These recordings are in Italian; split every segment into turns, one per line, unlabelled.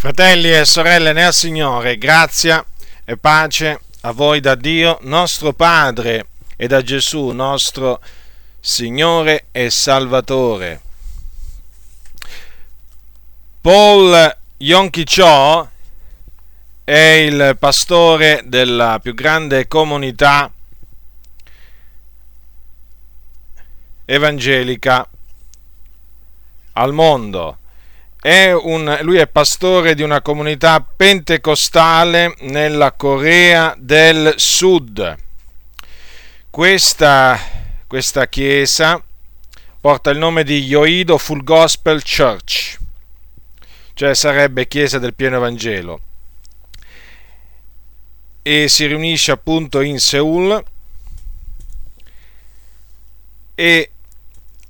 Fratelli e sorelle nel Signore, grazia e pace a voi da Dio nostro Padre e da Gesù nostro Signore e Salvatore. Paul Yonki Cho è il pastore della più grande comunità evangelica al mondo è un, lui è pastore di una comunità pentecostale nella Corea del Sud. Questa, questa chiesa porta il nome di Yoido Full Gospel Church, cioè sarebbe chiesa del pieno Evangelo, e si riunisce appunto in Seoul e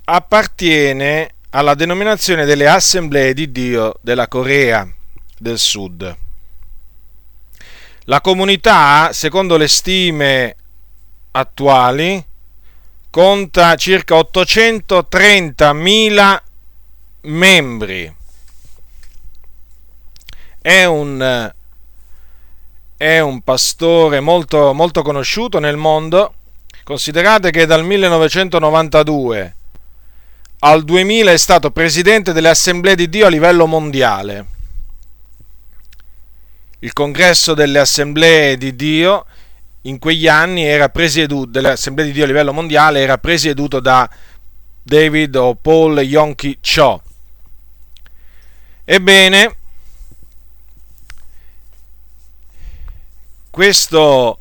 appartiene alla denominazione delle Assemblee di Dio della Corea del Sud. La comunità, secondo le stime attuali, conta circa 830.000 membri. È un, è un pastore molto, molto conosciuto nel mondo. Considerate che dal 1992 al 2000 è stato presidente delle Assemblee di Dio a livello mondiale. Il congresso delle Assemblee di Dio in quegli anni era presieduto, delle Assemblee di Dio a livello mondiale era presieduto da David o Paul Yonki Cho. Ebbene, questo,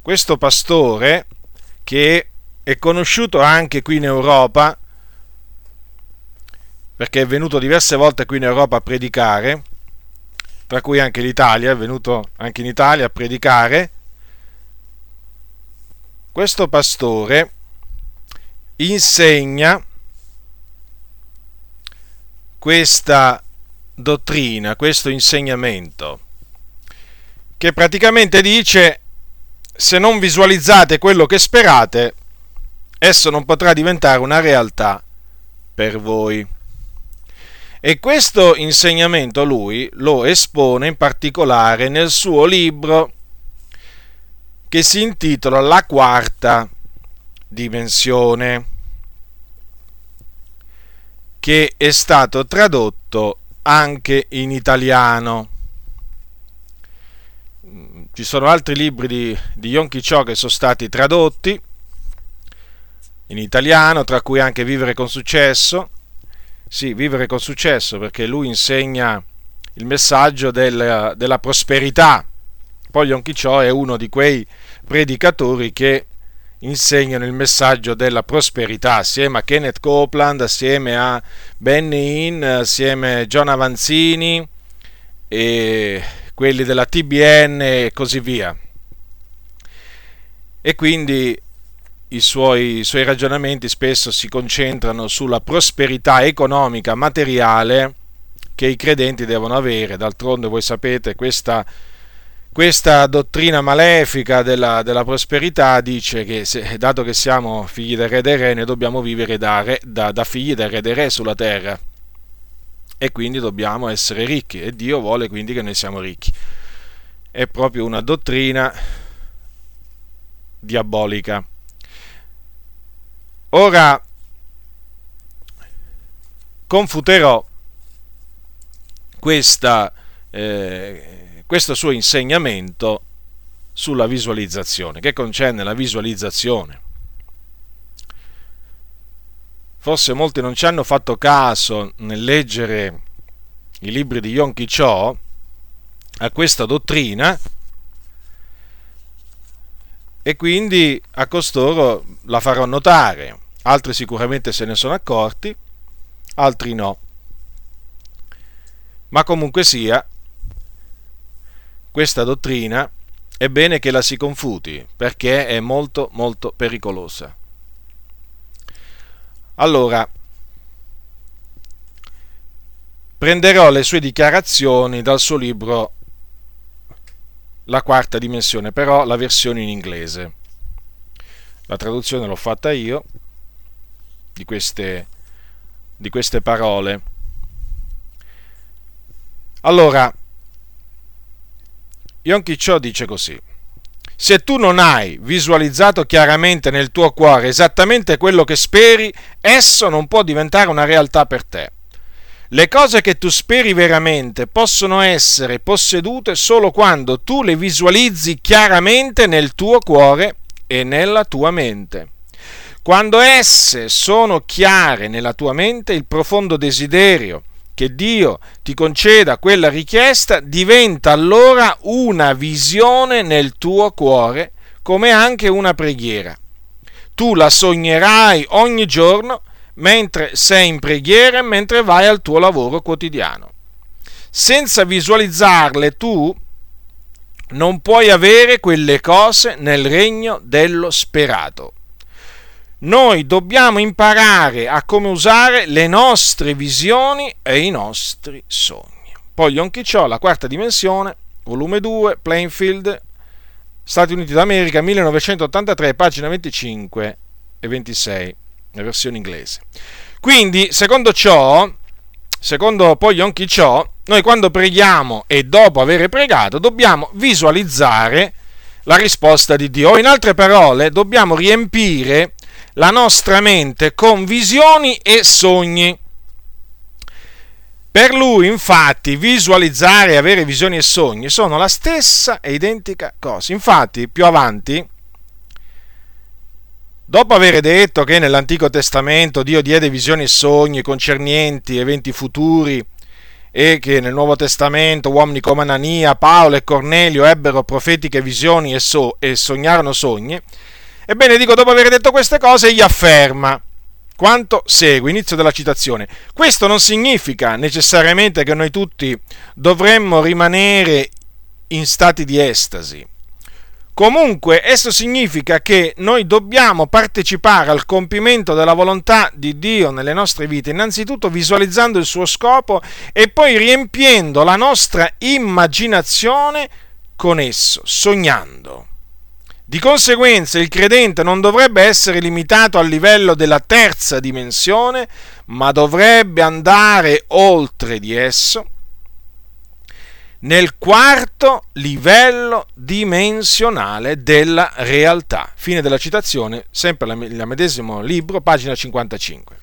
questo pastore che è conosciuto anche qui in Europa, perché è venuto diverse volte qui in Europa a predicare, tra cui anche l'Italia, è venuto anche in Italia a predicare. Questo pastore insegna questa dottrina, questo insegnamento, che praticamente dice se non visualizzate quello che sperate, esso non potrà diventare una realtà per voi. E questo insegnamento lui lo espone in particolare nel suo libro che si intitola La quarta dimensione, che è stato tradotto anche in italiano. Ci sono altri libri di, di Yonki Cho che sono stati tradotti in italiano, tra cui anche Vivere con successo, sì, vivere con successo, perché lui insegna il messaggio del, della prosperità. Poi Yonki Cho è uno di quei predicatori che insegnano il messaggio della prosperità assieme a Kenneth Copeland, assieme a Benny Hinn, assieme a John Avanzini e quelli della TBN e così via. E quindi i suoi, i suoi ragionamenti spesso si concentrano sulla prosperità economica, materiale che i credenti devono avere. D'altronde voi sapete questa, questa dottrina malefica della, della, prosperità dice che se, dato che siamo figli del re dei re, noi dobbiamo vivere da, re, da, da figli del re dei re sulla terra e quindi dobbiamo essere ricchi e Dio vuole quindi che noi siamo ricchi. È proprio una dottrina diabolica. Ora confuterò questa, eh, questo suo insegnamento sulla visualizzazione, che concerne la visualizzazione. Forse molti non ci hanno fatto caso nel leggere i libri di Yonki Cho a questa dottrina e quindi a costoro la farò notare altri sicuramente se ne sono accorti, altri no. Ma comunque sia, questa dottrina è bene che la si confuti perché è molto molto pericolosa. Allora, prenderò le sue dichiarazioni dal suo libro La quarta dimensione, però la versione in inglese. La traduzione l'ho fatta io di queste, di queste parole. Allora, Yonki Cho dice così. Se tu non hai visualizzato chiaramente nel tuo cuore esattamente quello che speri, esso non può diventare una realtà per te. Le cose che tu speri veramente possono essere possedute solo quando tu le visualizzi chiaramente nel tuo cuore e nella tua mente. Quando esse sono chiare nella tua mente, il profondo desiderio che Dio ti conceda quella richiesta diventa allora una visione nel tuo cuore, come anche una preghiera. Tu la sognerai ogni giorno mentre sei in preghiera e mentre vai al tuo lavoro quotidiano. Senza visualizzarle tu non puoi avere quelle cose nel regno dello sperato. Noi dobbiamo imparare a come usare le nostre visioni e i nostri sogni. Poi Yonki Cho, la quarta dimensione, volume 2, Plainfield, Stati Uniti d'America, 1983, pagina 25 e 26, la versione inglese. Quindi, secondo ciò, secondo poi Yonki Cho, noi quando preghiamo e dopo aver pregato dobbiamo visualizzare la risposta di Dio. In altre parole, dobbiamo riempire la nostra mente con visioni e sogni. Per lui, infatti, visualizzare e avere visioni e sogni sono la stessa e identica cosa. Infatti, più avanti, dopo aver detto che nell'Antico Testamento Dio diede visioni e sogni concernienti eventi futuri e che nel Nuovo Testamento uomini come Anania, Paolo e Cornelio ebbero profetiche visioni e, so- e sognarono sogni, Ebbene, dico, dopo aver detto queste cose, egli afferma quanto segue, inizio della citazione. Questo non significa necessariamente che noi tutti dovremmo rimanere in stati di estasi. Comunque, esso significa che noi dobbiamo partecipare al compimento della volontà di Dio nelle nostre vite, innanzitutto visualizzando il suo scopo e poi riempiendo la nostra immaginazione con esso, sognando. Di conseguenza il credente non dovrebbe essere limitato al livello della terza dimensione, ma dovrebbe andare oltre di esso nel quarto livello dimensionale della realtà. Fine della citazione, sempre nel medesimo libro, pagina 55.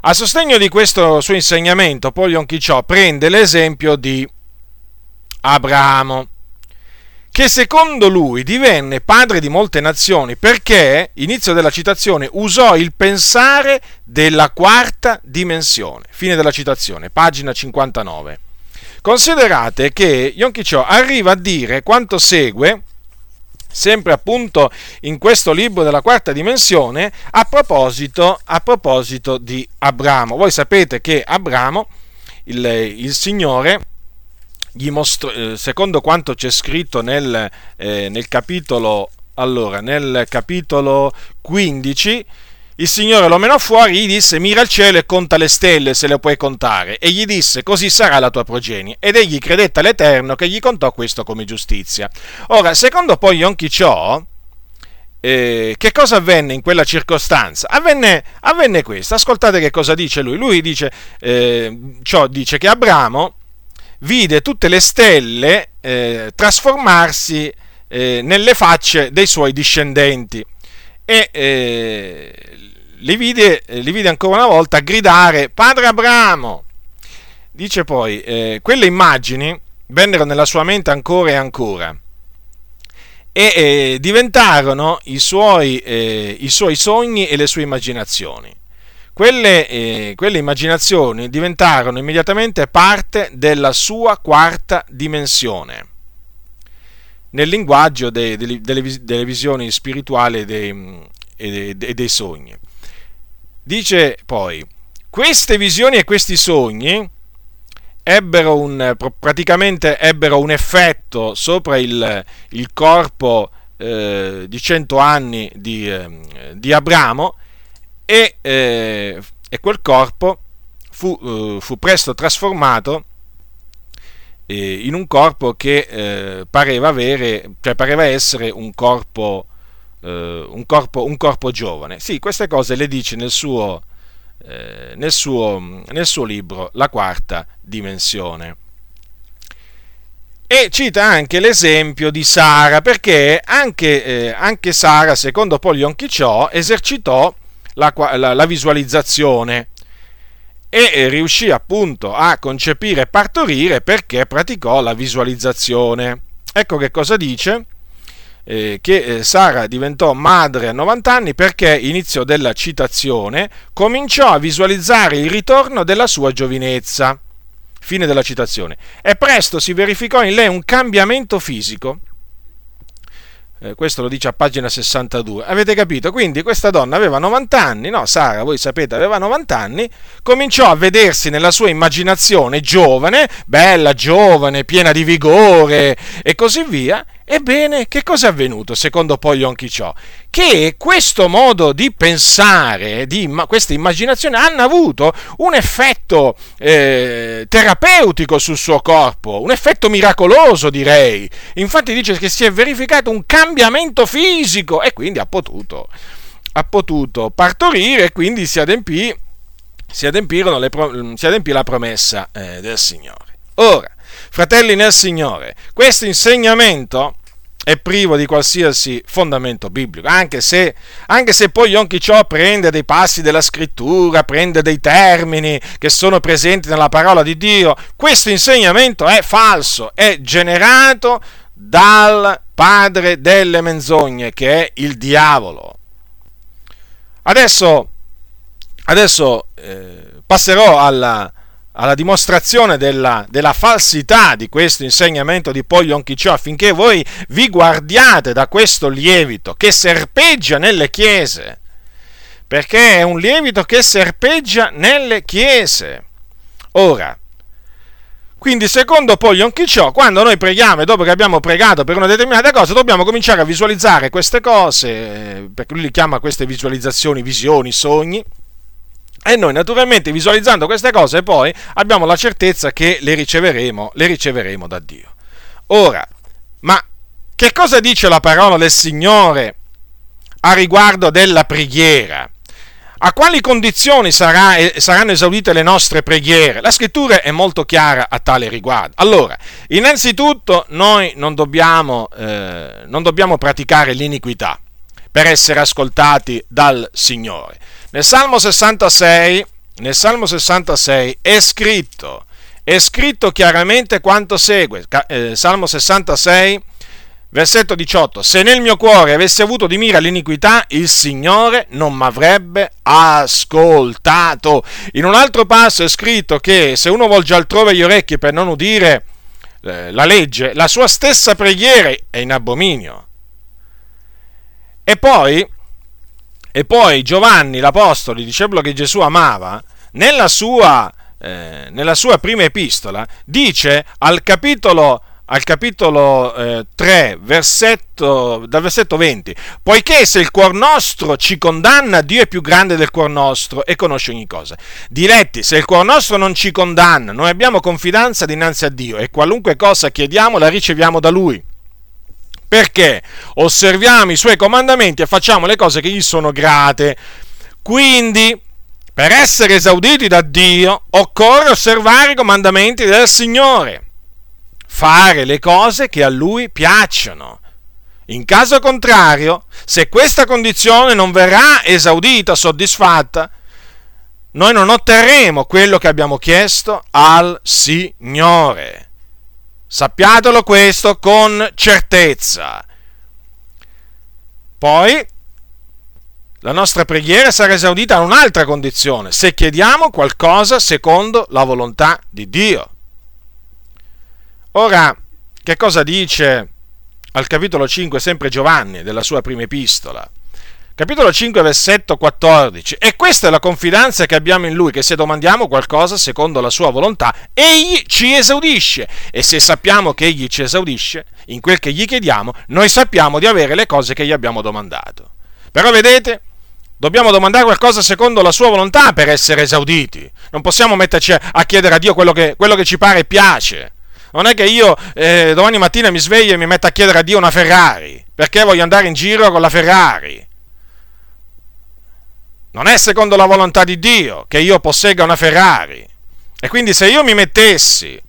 A sostegno di questo suo insegnamento, Paul Chichò prende l'esempio di Abramo che secondo lui divenne padre di molte nazioni perché, inizio della citazione, usò il pensare della quarta dimensione. Fine della citazione, pagina 59. Considerate che Yonkicho arriva a dire quanto segue, sempre appunto in questo libro della quarta dimensione, a proposito, a proposito di Abramo. Voi sapete che Abramo, il, il Signore, mostro, eh, secondo quanto c'è scritto nel, eh, nel, capitolo, allora, nel capitolo 15, il Signore lo menò fuori, gli disse mira al cielo e conta le stelle se le puoi contare. E gli disse così sarà la tua progenie. Ed egli credette all'Eterno che gli contò questo come giustizia. Ora, secondo poi Yonki Cho, eh, che cosa avvenne in quella circostanza? Avvenne, avvenne, questo, ascoltate che cosa dice lui. Lui dice, eh, Ciò dice che Abramo vide tutte le stelle eh, trasformarsi eh, nelle facce dei suoi discendenti. E eh, li, vide, li, vide, ancora una volta gridare Padre Abramo. Dice poi, eh, quelle immagini vennero nella sua mente ancora e ancora. E eh, diventarono i suoi, eh, i suoi sogni e le sue immaginazioni quelle, eh, quelle immaginazioni diventarono immediatamente parte della sua quarta dimensione nel linguaggio dei, delle, delle, visioni spirituali dei, e, dei, dei, sogni. Dice poi, queste visioni e questi sogni ebbero un, praticamente ebbero un effetto sopra il, il corpo eh, di cento anni di, eh, di Abramo e, eh, e quel corpo fu, eh, fu presto trasformato eh, in un corpo che eh, pareva, avere, cioè pareva essere un corpo, eh, un, corpo, un corpo giovane. Sì, queste cose le dice nel suo, nel suo, nel suo libro La quarta dimensione. E cita anche l'esempio di Sara, perché anche, eh, anche Sara, secondo poi Yonkichò, esercitò la, la, la visualizzazione e riuscì appunto a concepire e partorire perché praticò la visualizzazione. Ecco che cosa dice eh, che eh, Sara diventò madre a 90 anni perché, inizio della citazione, cominciò a visualizzare il ritorno della sua giovinezza. Fine della citazione. E presto si verificò in lei un cambiamento fisico eh, questo lo dice a pagina 62. Avete capito? Quindi questa donna aveva 90 anni, no? Sara, voi sapete, aveva 90 anni, cominciò a vedersi nella sua immaginazione giovane, bella, giovane, piena di vigore e così via, Ebbene, che cosa è avvenuto secondo poi Yonki Cho? Che questo modo di pensare, di, questa immaginazione hanno avuto un effetto eh, terapeutico sul suo corpo, un effetto miracoloso direi. Infatti dice che si è verificato un cambiamento fisico e quindi ha potuto, ha potuto partorire e quindi si adempì, si, le, si adempì la promessa eh, del Signore. Ora, Fratelli nel Signore, questo insegnamento è privo di qualsiasi fondamento biblico, anche se, anche se poi Yom Kippur prende dei passi della scrittura, prende dei termini che sono presenti nella parola di Dio, questo insegnamento è falso, è generato dal padre delle menzogne, che è il diavolo. Adesso, adesso eh, passerò alla, alla dimostrazione della, della, falsità di questo insegnamento di Poi Yonkichò affinché voi vi guardiate da questo lievito che serpeggia nelle chiese, perché è un lievito che serpeggia nelle chiese. Ora, quindi secondo poi Yonkichò, quando noi preghiamo e dopo che abbiamo pregato per una determinata cosa, dobbiamo cominciare a visualizzare queste cose, perché lui li chiama queste visualizzazioni, visioni, sogni, e noi naturalmente visualizzando queste cose poi abbiamo la certezza che le riceveremo, le riceveremo da Dio. Ora, ma che cosa dice la parola del Signore a riguardo della preghiera? A quali condizioni sarà, saranno esaudite le nostre preghiere? La scrittura è molto chiara a tale riguardo. Allora, innanzitutto noi non dobbiamo, eh, non dobbiamo praticare l'iniquità per essere ascoltati dal Signore. Nel Salmo 66, nel Salmo 66 è scritto, è scritto chiaramente quanto segue. Eh, Salmo 66, versetto 18. Se nel mio cuore avessi avuto di mira l'iniquità, il Signore non mi avrebbe ascoltato. In un altro passo è scritto che se uno volge altrove gli orecchi per non udire eh, la legge, la sua stessa preghiera è in abominio. E poi e poi Giovanni, l'Apostolo, il discepolo che Gesù amava, nella sua, eh, nella sua prima epistola, dice al capitolo al capitolo eh, 3, versetto, dal versetto 20, poiché se il cuor nostro ci condanna, Dio è più grande del cuor nostro e conosce ogni cosa. Diletti, se il cuor nostro non ci condanna, noi abbiamo confidenza dinanzi a Dio e qualunque cosa chiediamo la riceviamo da Lui perché osserviamo i suoi comandamenti e facciamo le cose che gli sono grate. Quindi, per essere esauditi da Dio, occorre osservare i comandamenti del Signore, fare le cose che a Lui piacciono. In caso contrario, se questa condizione non verrà esaudita, soddisfatta, noi non otterremo quello che abbiamo chiesto al Signore. Sappiatelo questo con certezza. Poi la nostra preghiera sarà esaudita a un'altra condizione, se chiediamo qualcosa secondo la volontà di Dio. Ora, che cosa dice al capitolo 5 sempre Giovanni della sua prima epistola? Capitolo 5, versetto 14. E questa è la confidenza che abbiamo in Lui, che se domandiamo qualcosa secondo la sua volontà, Egli ci esaudisce. E se sappiamo che Egli ci esaudisce in quel che gli chiediamo, noi sappiamo di avere le cose che gli abbiamo domandato. Però vedete, dobbiamo domandare qualcosa secondo la sua volontà per essere esauditi. Non possiamo metterci a chiedere a Dio quello che, quello che ci pare e piace. Non è che io eh, domani mattina mi sveglio e mi metto a chiedere a Dio una Ferrari, perché voglio andare in giro con la Ferrari. Non è secondo la volontà di Dio che io possegga una Ferrari. E quindi se io mi mettessi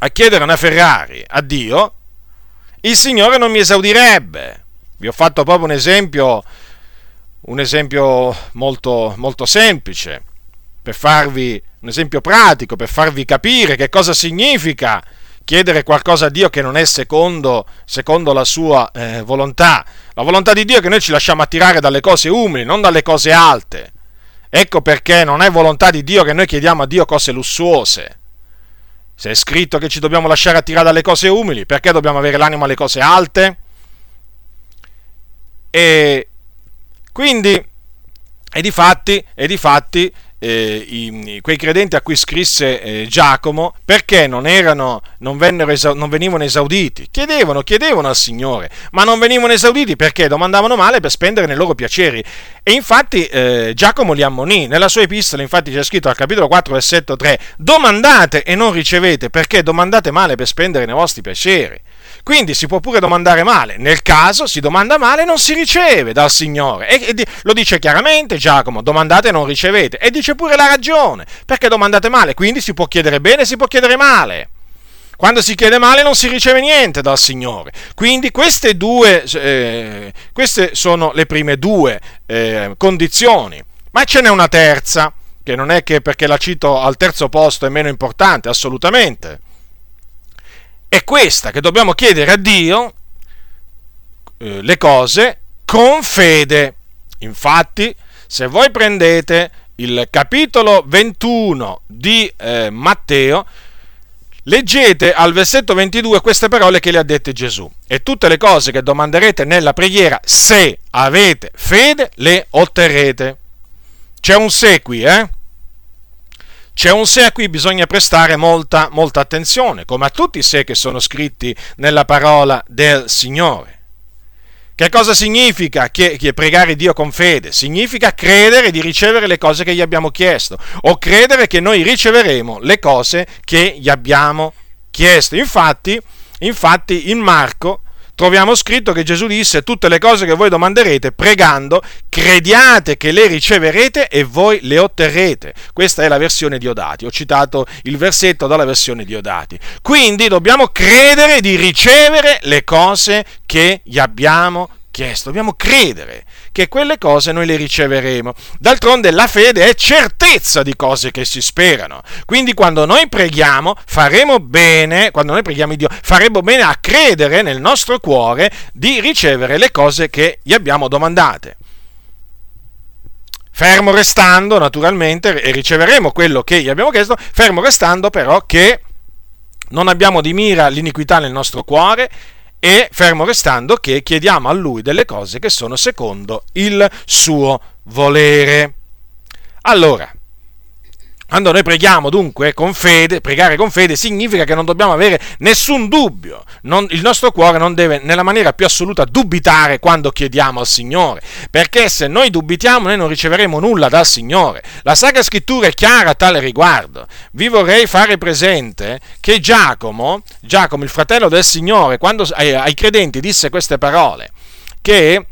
a chiedere una Ferrari a Dio, il Signore non mi esaudirebbe. Vi ho fatto proprio un esempio, un esempio molto, molto semplice, per farvi un esempio pratico, per farvi capire che cosa significa chiedere qualcosa a Dio che non è secondo, secondo la sua eh, volontà. La volontà di Dio è che noi ci lasciamo attirare dalle cose umili, non dalle cose alte. Ecco perché non è volontà di Dio che noi chiediamo a Dio cose lussuose. Se è scritto che ci dobbiamo lasciare attirare dalle cose umili, perché dobbiamo avere l'animo alle cose alte? E quindi, e di fatti, e di fatti eh, i, quei credenti a cui scrisse eh, Giacomo perché non, erano, non, vennero, non, venivano esauditi. Chiedevano, chiedevano al Signore, ma non venivano esauditi perché domandavano male per spendere nei loro piaceri. E infatti eh, Giacomo li ammonì. Nella sua epistola, infatti, c'è scritto al capitolo 4, versetto 3: Domandate e non ricevete perché domandate male per spendere nei vostri piaceri. Quindi si può pure domandare male. Nel caso si domanda male non si riceve dal Signore. E, e, lo dice chiaramente Giacomo, domandate e non ricevete. E dice pure la ragione, perché domandate male. Quindi si può chiedere bene e si può chiedere male. Quando si chiede male non si riceve niente dal Signore. Quindi queste due, eh, queste sono le prime due eh, condizioni. Ma ce n'è una terza, che non è che perché la cito al terzo posto è meno importante, assolutamente è questa che dobbiamo chiedere a Dio eh, le cose con fede. Infatti, se voi prendete il capitolo 21 di eh, Matteo, leggete al versetto 22 queste parole che le ha dette Gesù. E tutte le cose che domanderete nella preghiera, se avete fede, le otterrete. C'è un se qui, eh? C'è un se a cui bisogna prestare molta, molta attenzione, come a tutti i se che sono scritti nella parola del Signore. Che cosa significa che, che pregare Dio con fede? Significa credere di ricevere le cose che gli abbiamo chiesto o credere che noi riceveremo le cose che gli abbiamo chiesto. Infatti, infatti in Marco troviamo scritto che Gesù disse tutte le cose che voi domanderete pregando, crediate che le riceverete e voi le otterrete. Questa è la versione di Odati. Ho citato il versetto dalla versione di Odati. Quindi dobbiamo credere di ricevere le cose che gli abbiamo chiesto. Dobbiamo credere che quelle cose noi le riceveremo. D'altronde la fede è certezza di cose che si sperano. Quindi quando noi preghiamo faremo bene, quando noi preghiamo Dio, faremo bene a credere nel nostro cuore di ricevere le cose che gli abbiamo domandate. Fermo restando, naturalmente, e riceveremo quello che gli abbiamo chiesto, fermo restando però che non abbiamo di mira l'iniquità nel nostro cuore e fermo restando che chiediamo a lui delle cose che sono secondo il suo volere. Allora, quando noi preghiamo dunque con fede, pregare con fede significa che non dobbiamo avere nessun dubbio, non, il nostro cuore non deve nella maniera più assoluta dubitare quando chiediamo al Signore, perché se noi dubitiamo noi non riceveremo nulla dal Signore. La Sacra Scrittura è chiara a tale riguardo. Vi vorrei fare presente che Giacomo, Giacomo il fratello del Signore, quando ai, ai credenti disse queste parole, che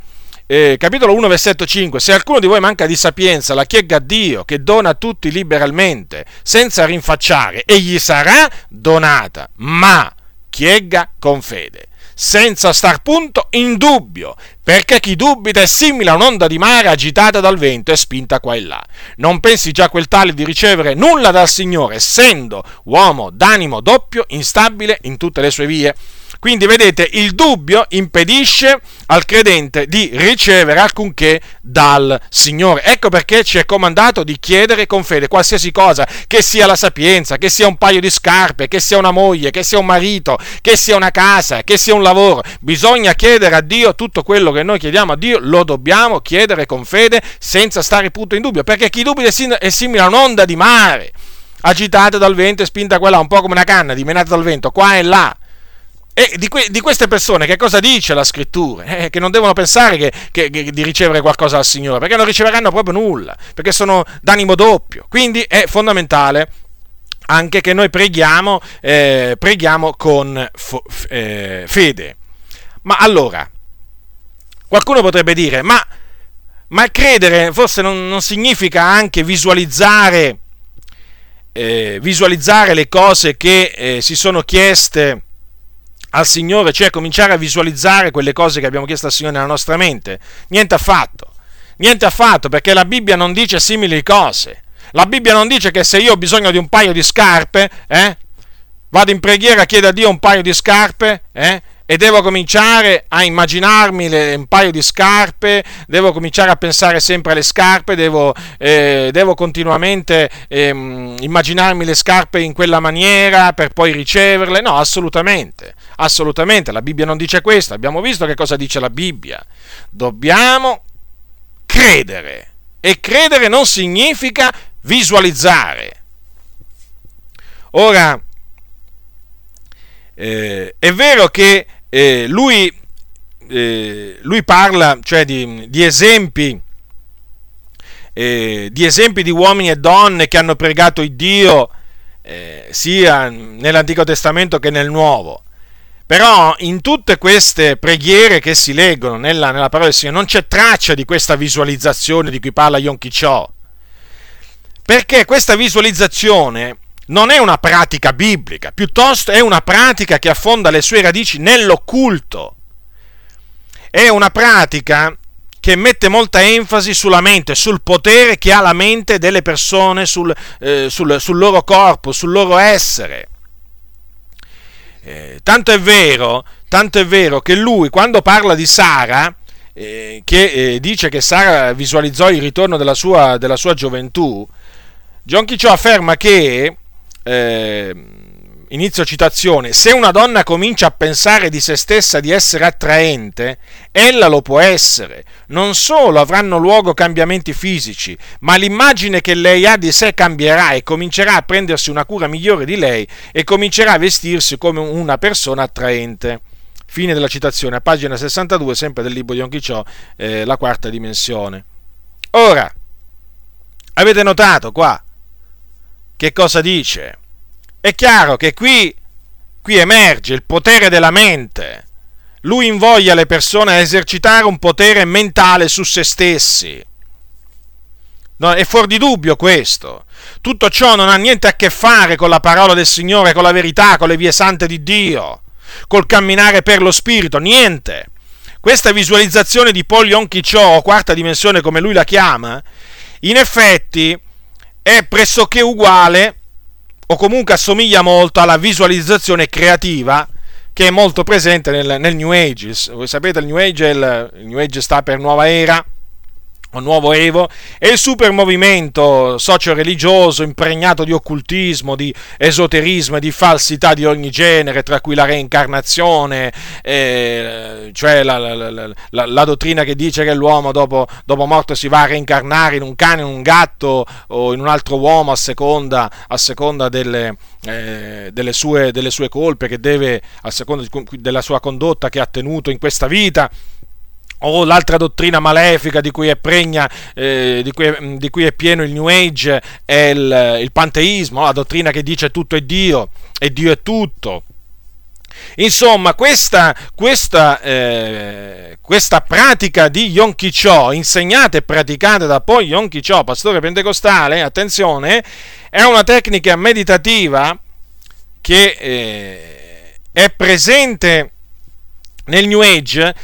eh, capitolo 1, versetto 5, se alcuno di voi manca di sapienza, la chiega a Dio, che dona a tutti liberalmente, senza rinfacciare, e gli sarà donata, ma chiega con fede, senza star punto in dubbio, perché chi dubita è simile a un'onda di mare agitata dal vento e spinta qua e là. Non pensi già quel tale di ricevere nulla dal Signore, essendo uomo d'animo doppio, instabile in tutte le sue vie. Quindi vedete, il dubbio impedisce al credente di ricevere alcunché dal Signore. Ecco perché ci è comandato di chiedere con fede qualsiasi cosa, che sia la sapienza, che sia un paio di scarpe, che sia una moglie, che sia un marito, che sia una casa, che sia un lavoro. Bisogna chiedere a Dio tutto quello che noi chiediamo a Dio, lo dobbiamo chiedere con fede senza stare punto in dubbio, perché chi dubita è simile a un'onda di mare agitata dal vento e spinta quella un po' come una canna dimenata dal vento qua e là e di, que- di, queste persone che cosa dice la scrittura? Eh, che non devono pensare che, che, che, di ricevere qualcosa dal Signore, perché non riceveranno proprio nulla, perché sono d'animo doppio. Quindi è fondamentale anche che noi preghiamo, eh, preghiamo con fo- eh, fede. Ma allora, qualcuno potrebbe dire, ma, ma credere forse non, non significa anche visualizzare eh, visualizzare le cose che eh, si sono chieste al Signore, cioè cominciare a visualizzare quelle cose che abbiamo chiesto al Signore nella nostra mente? Niente affatto, niente affatto, perché la Bibbia non dice simili cose. La Bibbia non dice che se io ho bisogno di un paio di scarpe, eh, vado in preghiera, chiedo a Dio un paio di scarpe, eh, e devo cominciare a immaginarmi le, un paio di scarpe, devo cominciare a pensare sempre alle scarpe, devo, eh, devo continuamente eh, immaginarmi le scarpe in quella maniera per poi riceverle. No, assolutamente, assolutamente, la Bibbia non dice questo, abbiamo visto che cosa dice la Bibbia. Dobbiamo credere e credere non significa visualizzare. Ora, eh, è vero che eh, lui, eh, lui, parla cioè di, di esempi, di esempi di uomini e donne che hanno pregato il Dio eh, sia nell'Antico Testamento che nel Nuovo. Però in tutte queste preghiere che si leggono nella, nella parola del Signore non c'è traccia di questa visualizzazione di cui parla Kippur. Perché questa visualizzazione non è una pratica biblica, piuttosto è una pratica che affonda le sue radici nell'occulto. È una pratica che mette molta enfasi sulla mente, sul potere che ha la mente delle persone, sul, eh, sul, sul loro corpo, sul loro essere. Eh, tanto, è vero, tanto è vero che lui, quando parla di Sara, eh, che eh, dice che Sara visualizzò il ritorno della sua, della sua gioventù, John Kiccio afferma che eh, inizio citazione, se una donna comincia a pensare di se stessa di essere attraente, ella lo può essere. Non solo avranno luogo cambiamenti fisici, ma l'immagine che lei ha di sé cambierà e comincerà a prendersi una cura migliore di lei e comincerà a vestirsi come una persona attraente. Fine della citazione, a pagina 62, sempre del libro di Onchiciò, eh, la quarta dimensione. Ora, avete notato qua che cosa dice? È chiaro che qui, qui emerge il potere della mente. Lui invoglia le persone a esercitare un potere mentale su se stessi. No, è fuori di dubbio questo. Tutto ciò non ha niente a che fare con la parola del Signore, con la verità, con le vie sante di Dio, col camminare per lo Spirito, niente. Questa visualizzazione di Paul Yonki Cho, quarta dimensione come lui la chiama, in effetti è pressoché uguale o comunque assomiglia molto alla visualizzazione creativa che è molto presente nel, nel New Age. Voi sapete, il New Age, il, il New Age sta per nuova era, un nuovo Evo, e il super movimento socio-religioso impregnato di occultismo, di esoterismo e di falsità di ogni genere, tra cui la reincarnazione, eh, cioè la, la, la, la, dottrina che dice che l'uomo dopo, dopo, morto si va a reincarnare in un cane, in un gatto o in un altro uomo a seconda, a seconda delle, eh, delle, sue, delle sue colpe, che deve, a seconda della sua condotta che ha tenuto in questa vita o l'altra dottrina malefica di cui è, pregna, eh, di, cui è, di cui è, pieno il New Age è il, il panteismo, la dottrina che dice tutto è Dio e Dio è tutto. Insomma, questa, questa, eh, questa pratica di Yom Kippur, insegnata e praticata da poi Yom Kippur, pastore pentecostale, attenzione, è una tecnica meditativa che eh, è presente nel New Age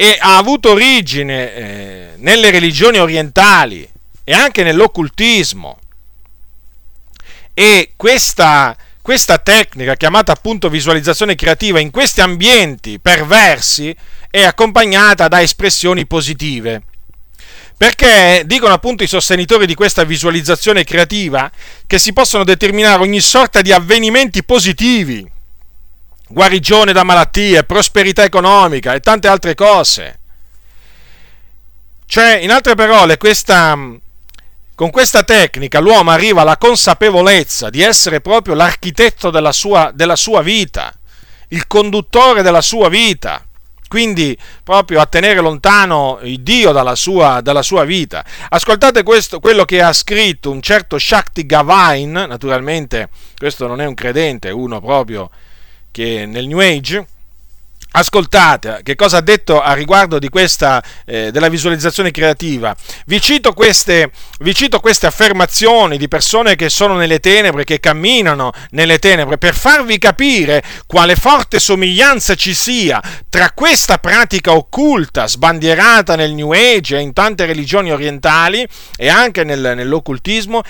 e ha avuto origine eh, nelle religioni orientali e anche nell'occultismo. E questa, questa tecnica, chiamata appunto visualizzazione creativa, in questi ambienti perversi è accompagnata da espressioni positive. Perché dicono appunto i sostenitori di questa visualizzazione creativa che si possono determinare ogni sorta di avvenimenti positivi guarigione da malattie, prosperità economica e tante altre cose. Cioè, in altre parole, questa, con questa tecnica l'uomo arriva alla consapevolezza di essere proprio l'architetto della sua, della sua vita, il conduttore della sua vita quindi proprio a tenere lontano Dio dalla sua, dalla sua vita. Ascoltate questo, quello che ha scritto un certo Shakti Gavain, naturalmente questo non è un credente, uno proprio che nel New Age Ascoltate che cosa ha detto a riguardo questa, eh, della visualizzazione creativa. Vi cito, queste, vi cito, queste, affermazioni di persone che sono nelle tenebre, che camminano nelle tenebre, per farvi capire quale forte somiglianza ci sia tra questa pratica occulta, sbandierata nel New Age e in tante religioni orientali e anche nel, nell'occultismo,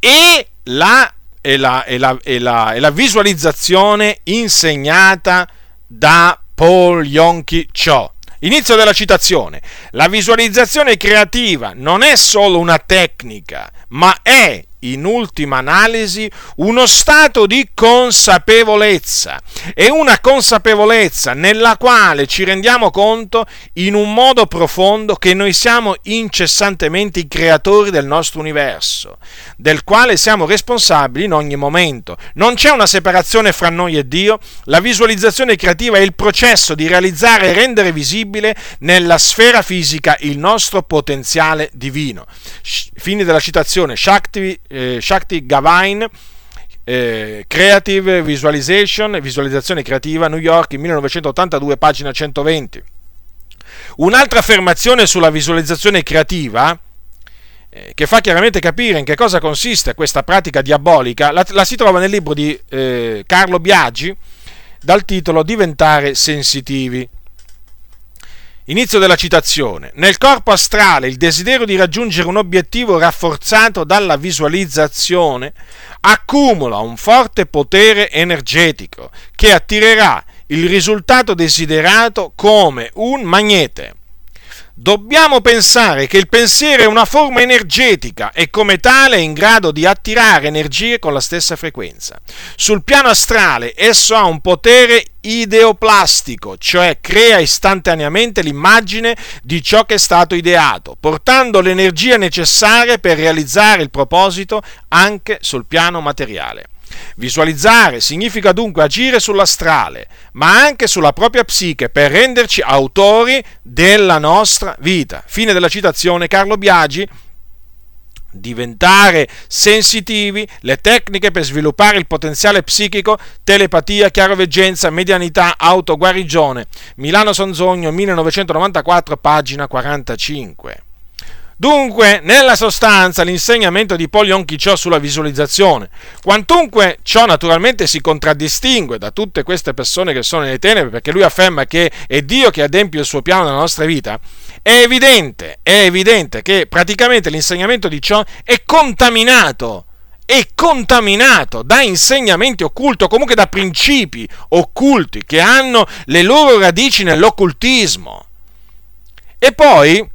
e la, e, la, e, la, e la visualizzazione insegnata da Paul Yonki Cho. Inizio della citazione. La visualizzazione creativa non è solo una tecnica, ma è in ultima analisi uno stato di consapevolezza e una consapevolezza nella quale ci rendiamo conto in un modo profondo che noi siamo incessantemente i creatori del nostro universo, del quale siamo responsabili in ogni momento. Non c'è una separazione fra noi e Dio, la visualizzazione creativa è il processo di realizzare e rendere visibile nella sfera fisica il nostro potenziale divino. Fine della citazione, Shakti eh, Shakti Gavain, eh, Creative Visualization, visualizzazione creativa, New York, 1982, pagina 120. Un'altra affermazione sulla visualizzazione creativa, eh, che fa chiaramente capire in che cosa consiste questa pratica diabolica, la, la si trova nel libro di eh, Carlo Biagi dal titolo Diventare sensitivi. Inizio della citazione. Nel corpo astrale il desiderio di raggiungere un obiettivo rafforzato dalla visualizzazione accumula un forte potere energetico che attirerà il risultato desiderato come un magnete dobbiamo pensare che il pensiero è una forma energetica e come tale è in grado di attirare energie con la stessa frequenza. Sul piano astrale esso ha un potere ideoplastico, cioè crea istantaneamente l'immagine di ciò che è stato ideato, portando l'energia necessaria per realizzare il proposito anche sul piano materiale. Visualizzare significa dunque agire sull'astrale, ma anche sulla propria psiche per renderci autori della nostra vita. Fine della citazione Carlo Biagi. Diventare sensitivi, le tecniche per sviluppare il potenziale psichico, telepatia, chiaroveggenza, medianità, autoguarigione. Milano Sonzogno 1994, pagina 45. Dunque, nella sostanza, l'insegnamento di Paul Yonkicho sulla visualizzazione, quantunque ciò naturalmente si contraddistingue da tutte queste persone che sono nelle tenebre, perché lui afferma che è Dio che adempie il suo piano nella nostra vita, è evidente, è evidente che praticamente l'insegnamento di ciò è contaminato è contaminato da insegnamenti occulti o comunque da principi occulti che hanno le loro radici nell'occultismo. E poi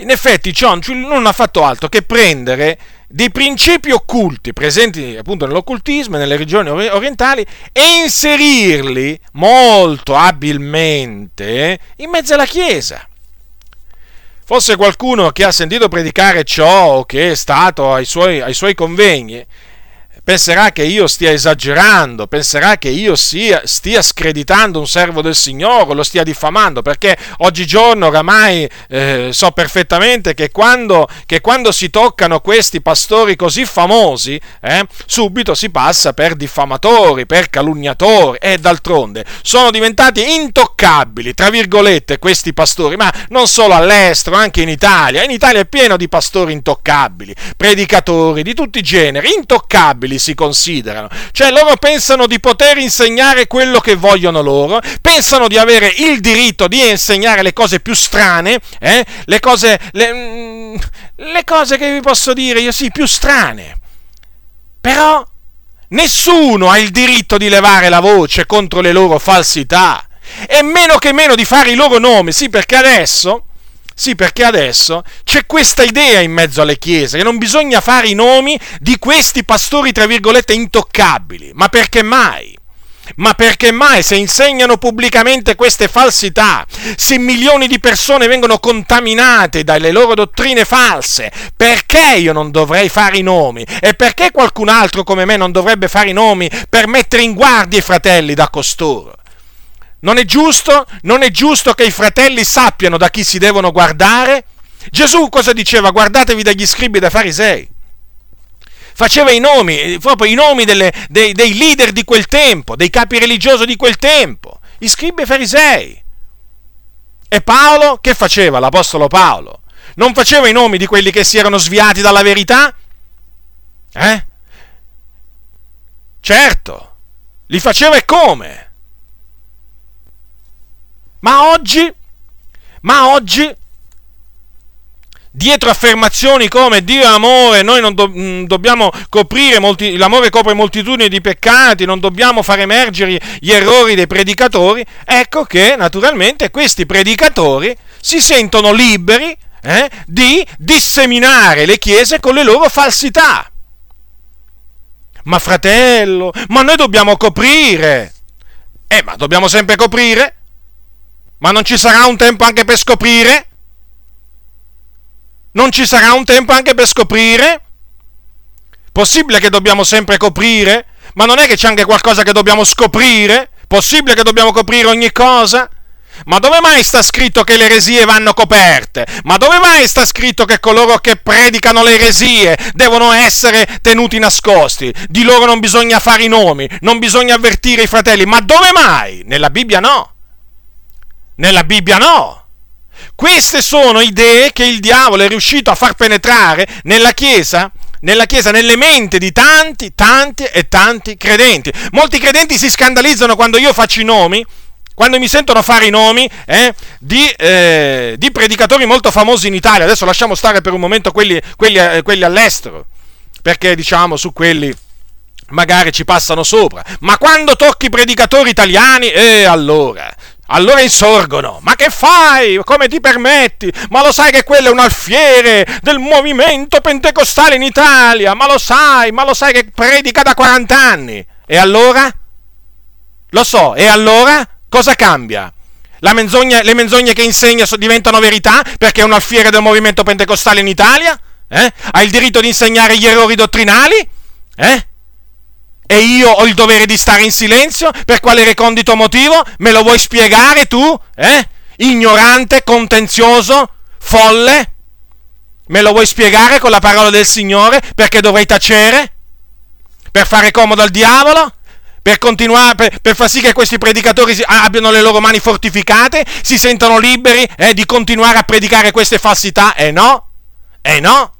in effetti Churchill non ha fatto altro che prendere dei principi occulti presenti appunto nell'occultismo e nelle regioni orientali e inserirli molto abilmente in mezzo alla Chiesa. Forse qualcuno che ha sentito predicare ciò o che è stato ai suoi, ai suoi convegni penserà che io stia esagerando, penserà che io sia, stia screditando un servo del Signore, lo stia diffamando, perché oggigiorno oramai eh, so perfettamente che quando, che quando, si toccano questi pastori così famosi, eh, subito si passa per diffamatori, per calunniatori e d'altronde sono diventati intoccabili, tra virgolette, questi pastori, ma non solo all'estero, anche in Italia. In Italia è pieno di pastori intoccabili, predicatori di tutti i generi, intoccabili si considerano. Cioè loro pensano di poter insegnare quello che vogliono loro, pensano di avere il diritto di insegnare le cose più strane, eh? le, cose, le, mm, le cose che vi posso dire io sì, più strane. Però nessuno ha il diritto di levare la voce contro le loro falsità e meno che meno di fare i loro nomi, sì perché adesso sì, perché adesso c'è questa idea in mezzo alle chiese che non bisogna fare i nomi di questi pastori, tra virgolette, intoccabili. Ma perché mai? Ma perché mai se insegnano pubblicamente queste falsità, se milioni di persone vengono contaminate dalle loro dottrine false, perché io non dovrei fare i nomi? E perché qualcun altro come me non dovrebbe fare i nomi per mettere in guardia i fratelli da costoro? Non è giusto? Non è giusto che i fratelli sappiano da chi si devono guardare? Gesù cosa diceva? Guardatevi dagli scribi e dai farisei. Faceva i nomi, proprio i nomi delle, dei, dei leader di quel tempo, dei capi religiosi di quel tempo i scribi e farisei. E Paolo che faceva l'Apostolo Paolo? Non faceva i nomi di quelli che si erano sviati dalla verità? Eh? Certo, li faceva e come? Ma oggi, ma oggi, dietro affermazioni come Dio è amore, noi non do, mm, dobbiamo coprire, molti, l'amore copre moltitudini di peccati, non dobbiamo far emergere gli errori dei predicatori, ecco che naturalmente questi predicatori si sentono liberi eh, di disseminare le chiese con le loro falsità. Ma fratello, ma noi dobbiamo coprire. Eh, ma dobbiamo sempre coprire? Ma non ci sarà un tempo anche per scoprire? Non ci sarà un tempo anche per scoprire? Possibile che dobbiamo sempre coprire? Ma non è che c'è anche qualcosa che dobbiamo scoprire? Possibile che dobbiamo coprire ogni cosa? Ma dove mai sta scritto che le eresie vanno coperte? Ma dove mai sta scritto che coloro che predicano le eresie devono essere tenuti nascosti? Di loro non bisogna fare i nomi, non bisogna avvertire i fratelli. Ma dove mai? Nella Bibbia no. Nella Bibbia no. Queste sono idee che il diavolo è riuscito a far penetrare nella Chiesa nella Chiesa, nelle menti di tanti, tanti e tanti credenti. Molti credenti si scandalizzano quando io faccio i nomi quando mi sentono fare i nomi eh, di, eh, di, predicatori molto famosi in Italia, adesso lasciamo stare per un momento quelli, quelli, eh, quelli all'estero, perché diciamo su quelli magari ci passano sopra, ma quando tocchi predicatori italiani, eh allora, allora insorgono. Ma che fai? Come ti permetti? Ma lo sai che quello è un alfiere del movimento pentecostale in Italia? Ma lo sai? Ma lo sai che predica da 40 anni? E allora? Lo so, e allora? Cosa cambia? Menzogna, le menzogne che insegna diventano verità perché è un alfiere del movimento pentecostale in Italia? Eh? Ha il diritto di insegnare gli errori dottrinali? Eh? E io ho il dovere di stare in silenzio? Per quale recondito motivo? Me lo vuoi spiegare tu? Eh? Ignorante, contenzioso, folle? Me lo vuoi spiegare con la parola del Signore perché dovrei tacere? Per fare comodo al diavolo? per per, per, far sì che questi predicatori abbiano le loro mani fortificate, si sentano liberi eh, di continuare a predicare queste falsità? Eh no, eh no.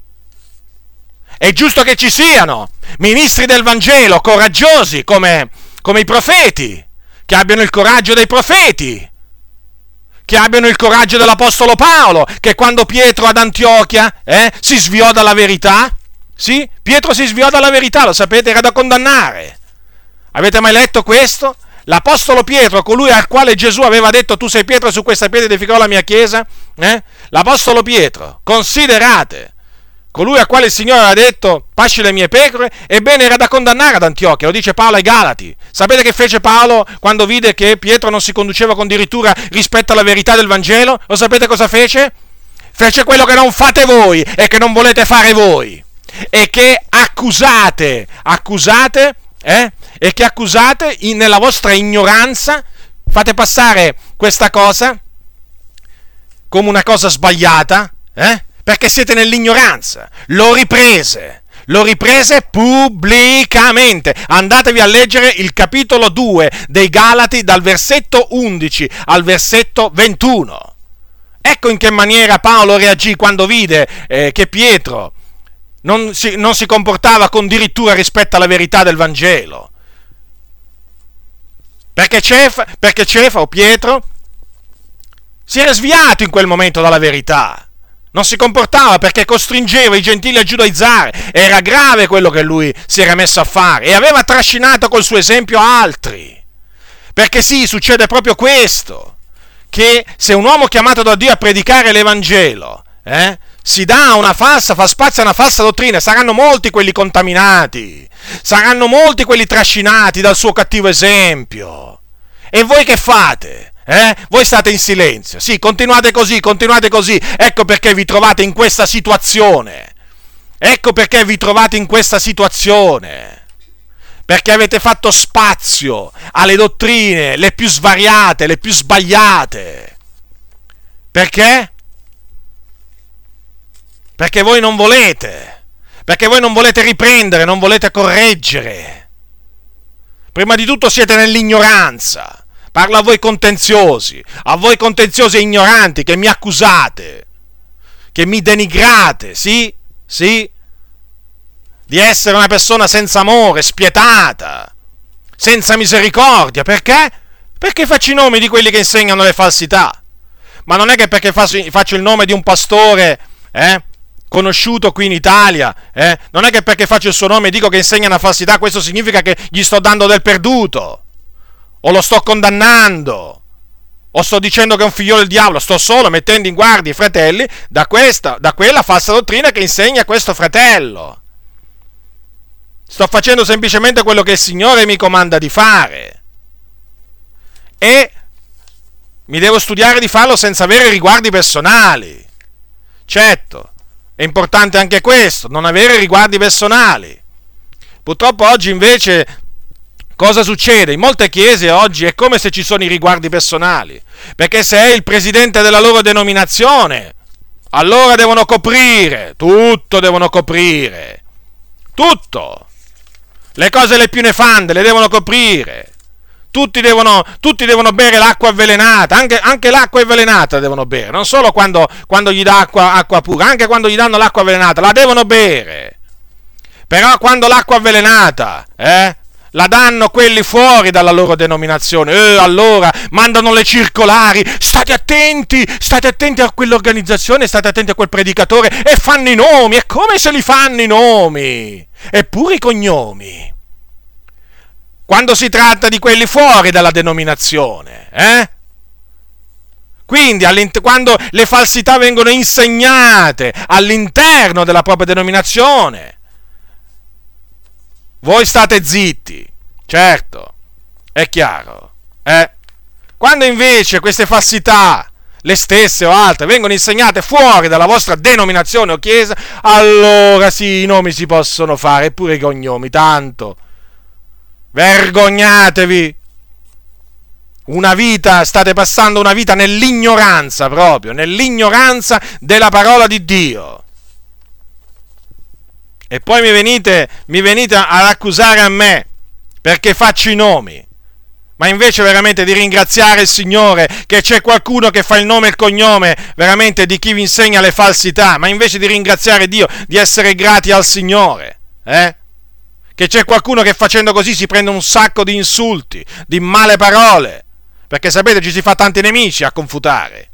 È giusto che ci siano ministri del Vangelo coraggiosi come, come i profeti, che abbiano il coraggio dei profeti, che abbiano il coraggio dell'Apostolo Paolo, che quando Pietro ad Antiochia eh, si sviò dalla verità, sì, Pietro si sviò dalla verità, lo sapete, era da condannare. Avete mai letto questo? L'Apostolo Pietro, colui al quale Gesù aveva detto tu sei Pietro su questa pietra edificherò la mia chiesa, eh? l'Apostolo Pietro, considerate, colui al quale il Signore aveva detto pasci le mie pecore, ebbene era da condannare ad Antiochia, lo dice Paolo ai Galati. Sapete che fece Paolo quando vide che Pietro non si conduceva con dirittura rispetto alla verità del Vangelo? Lo sapete cosa fece? Fece quello che non fate voi e che non volete fare voi. E che accusate, accusate, eh? e che accusate nella vostra ignoranza, fate passare questa cosa come una cosa sbagliata, eh? Perché siete nell'ignoranza. Lo riprese, lo riprese pubblicamente. Andatevi a leggere il capitolo 2 dei Galati dal versetto 11 al versetto 21. Ecco in che maniera Paolo reagì quando vide eh, che Pietro non si, non si comportava con dirittura rispetto alla verità del Vangelo. Perché Cefa, perché Cefa o Pietro si era sviato in quel momento dalla verità. Non si comportava perché costringeva i gentili a giudaizzare. Era grave quello che lui si era messo a fare e aveva trascinato col suo esempio altri. Perché sì, succede proprio questo, che se un uomo chiamato da Dio a predicare l'Evangelo, eh, si dà una falsa, fa spazio a una falsa dottrina, saranno molti quelli contaminati, saranno molti quelli trascinati dal suo cattivo esempio. E voi che fate? Eh? Voi state in silenzio. Sì, continuate così, continuate così. Ecco perché vi trovate in questa situazione. Ecco perché vi trovate in questa situazione. Perché avete fatto spazio alle dottrine le più svariate, le più sbagliate. Perché? Perché voi non volete, perché voi non volete riprendere, non volete correggere. Prima di tutto siete nell'ignoranza, Parlo a voi contenziosi, a voi contenziosi e ignoranti che mi accusate, che mi denigrate, sì? Sì? Di essere una persona senza amore, spietata, senza misericordia. Perché? Perché faccio i nomi di quelli che insegnano le falsità. Ma non è che perché faccio il nome di un pastore, eh? conosciuto qui in Italia, eh? non è che perché faccio il suo nome e dico che insegna una falsità, questo significa che gli sto dando del perduto, o lo sto condannando, o sto dicendo che è un figlio del diavolo, sto solo mettendo in guardia i fratelli da, questa, da quella falsa dottrina che insegna questo fratello. Sto facendo semplicemente quello che il Signore mi comanda di fare. E mi devo studiare di farlo senza avere riguardi personali. Certo, è importante anche questo, non avere riguardi personali. Purtroppo oggi invece cosa succede? In molte chiese oggi è come se ci sono i riguardi personali, perché se è il presidente della loro denominazione, allora devono coprire, tutto devono coprire, tutto. Le cose le più nefande le devono coprire. Tutti devono, tutti devono, bere l'acqua avvelenata, anche, anche, l'acqua avvelenata devono bere, non solo quando, quando gli dà acqua, acqua, pura, anche quando gli danno l'acqua avvelenata, la devono bere. Però quando l'acqua avvelenata, eh, la danno quelli fuori dalla loro denominazione, eh, allora mandano le circolari, state attenti, state attenti a quell'organizzazione, state attenti a quel predicatore e fanno i nomi, e come se li fanno i nomi? Eppure i cognomi quando si tratta di quelli fuori dalla denominazione, eh? Quindi quando le falsità vengono insegnate all'interno della propria denominazione, voi state zitti, certo, è chiaro. Eh? Quando invece queste falsità, le stesse o altre, vengono insegnate fuori dalla vostra denominazione o chiesa, allora sì, i nomi si possono fare, eppure i cognomi, tanto Vergognatevi! Una vita, state passando una vita nell'ignoranza proprio, nell'ignoranza della parola di Dio. E poi mi venite, mi venite ad accusare a me perché faccio i nomi. Ma invece veramente di ringraziare il Signore che c'è qualcuno che fa il nome e il cognome veramente di chi vi insegna le falsità, ma invece di ringraziare Dio, di essere grati al Signore. Eh? che c'è qualcuno che facendo così si prende un sacco di insulti, di male parole, perché sapete ci si fa tanti nemici a confutare.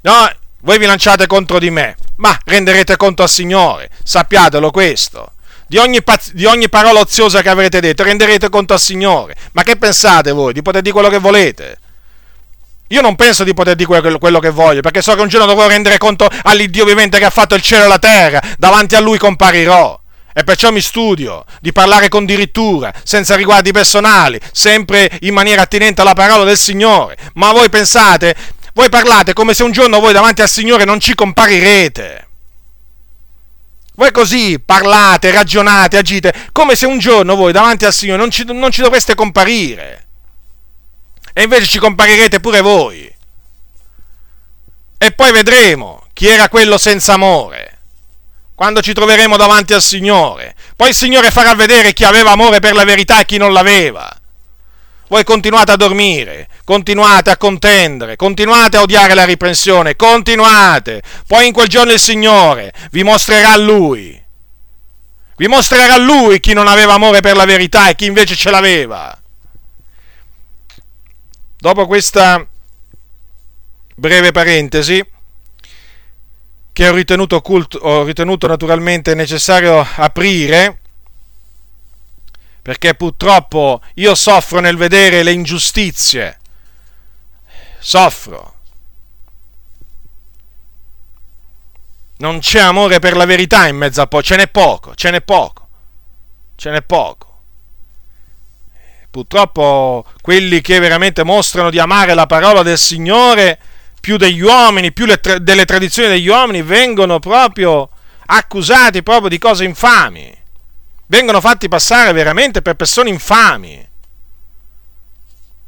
No, voi vi lanciate contro di me, ma renderete conto al Signore, sappiatelo questo. Di ogni, paz- di ogni parola oziosa che avrete detto, renderete conto al Signore. Ma che pensate voi? Di poter dire quello che volete? Io non penso di poter dire quello che voglio, perché so che un giorno dovrò rendere conto all'Iddio vivente che ha fatto il cielo e la terra, davanti a Lui comparirò. E perciò mi studio di parlare con dirittura, senza riguardi personali, sempre in maniera attinente alla parola del Signore. Ma voi pensate, voi parlate come se un giorno voi davanti al Signore non ci comparirete. Voi così parlate, ragionate, agite, come se un giorno voi davanti al Signore non ci, non ci dovreste comparire. E invece ci comparirete pure voi. E poi vedremo chi era quello senza amore quando ci troveremo davanti al Signore. Poi il Signore farà vedere chi aveva amore per la verità e chi non l'aveva. Voi continuate a dormire, continuate a contendere, continuate a odiare la riprensione, continuate. Poi in quel giorno il Signore vi mostrerà Lui. Vi mostrerà Lui chi non aveva amore per la verità e chi invece ce l'aveva. Dopo questa breve parentesi, che ho ritenuto, culto, ho ritenuto naturalmente necessario aprire, perché purtroppo io soffro nel vedere le ingiustizie, soffro. Non c'è amore per la verità in mezzo a po', ce n'è poco, ce n'è poco, ce n'è poco. Purtroppo quelli che veramente mostrano di amare la parola del Signore, più degli uomini, più tra- delle tradizioni degli uomini, vengono proprio accusati proprio di cose infami. Vengono fatti passare veramente per persone infami.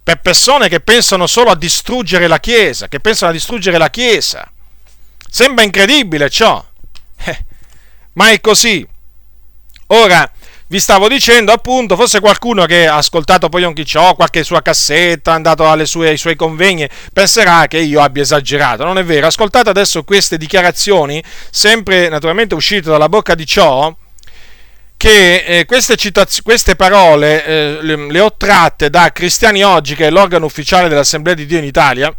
Per persone che pensano solo a distruggere la Chiesa, che pensano a distruggere la Chiesa. Sembra incredibile ciò. Eh, ma è così. Ora, vi stavo dicendo appunto, forse qualcuno che ha ascoltato poi Yonki Cho, qualche sua cassetta, è andato sue, ai suoi convegni, penserà che io abbia esagerato. Non è vero, ascoltate adesso queste dichiarazioni, sempre naturalmente uscite dalla bocca di Cho, che eh, queste, citaz- queste parole eh, le, le ho tratte da Cristiani Oggi, che è l'organo ufficiale dell'Assemblea di Dio in Italia,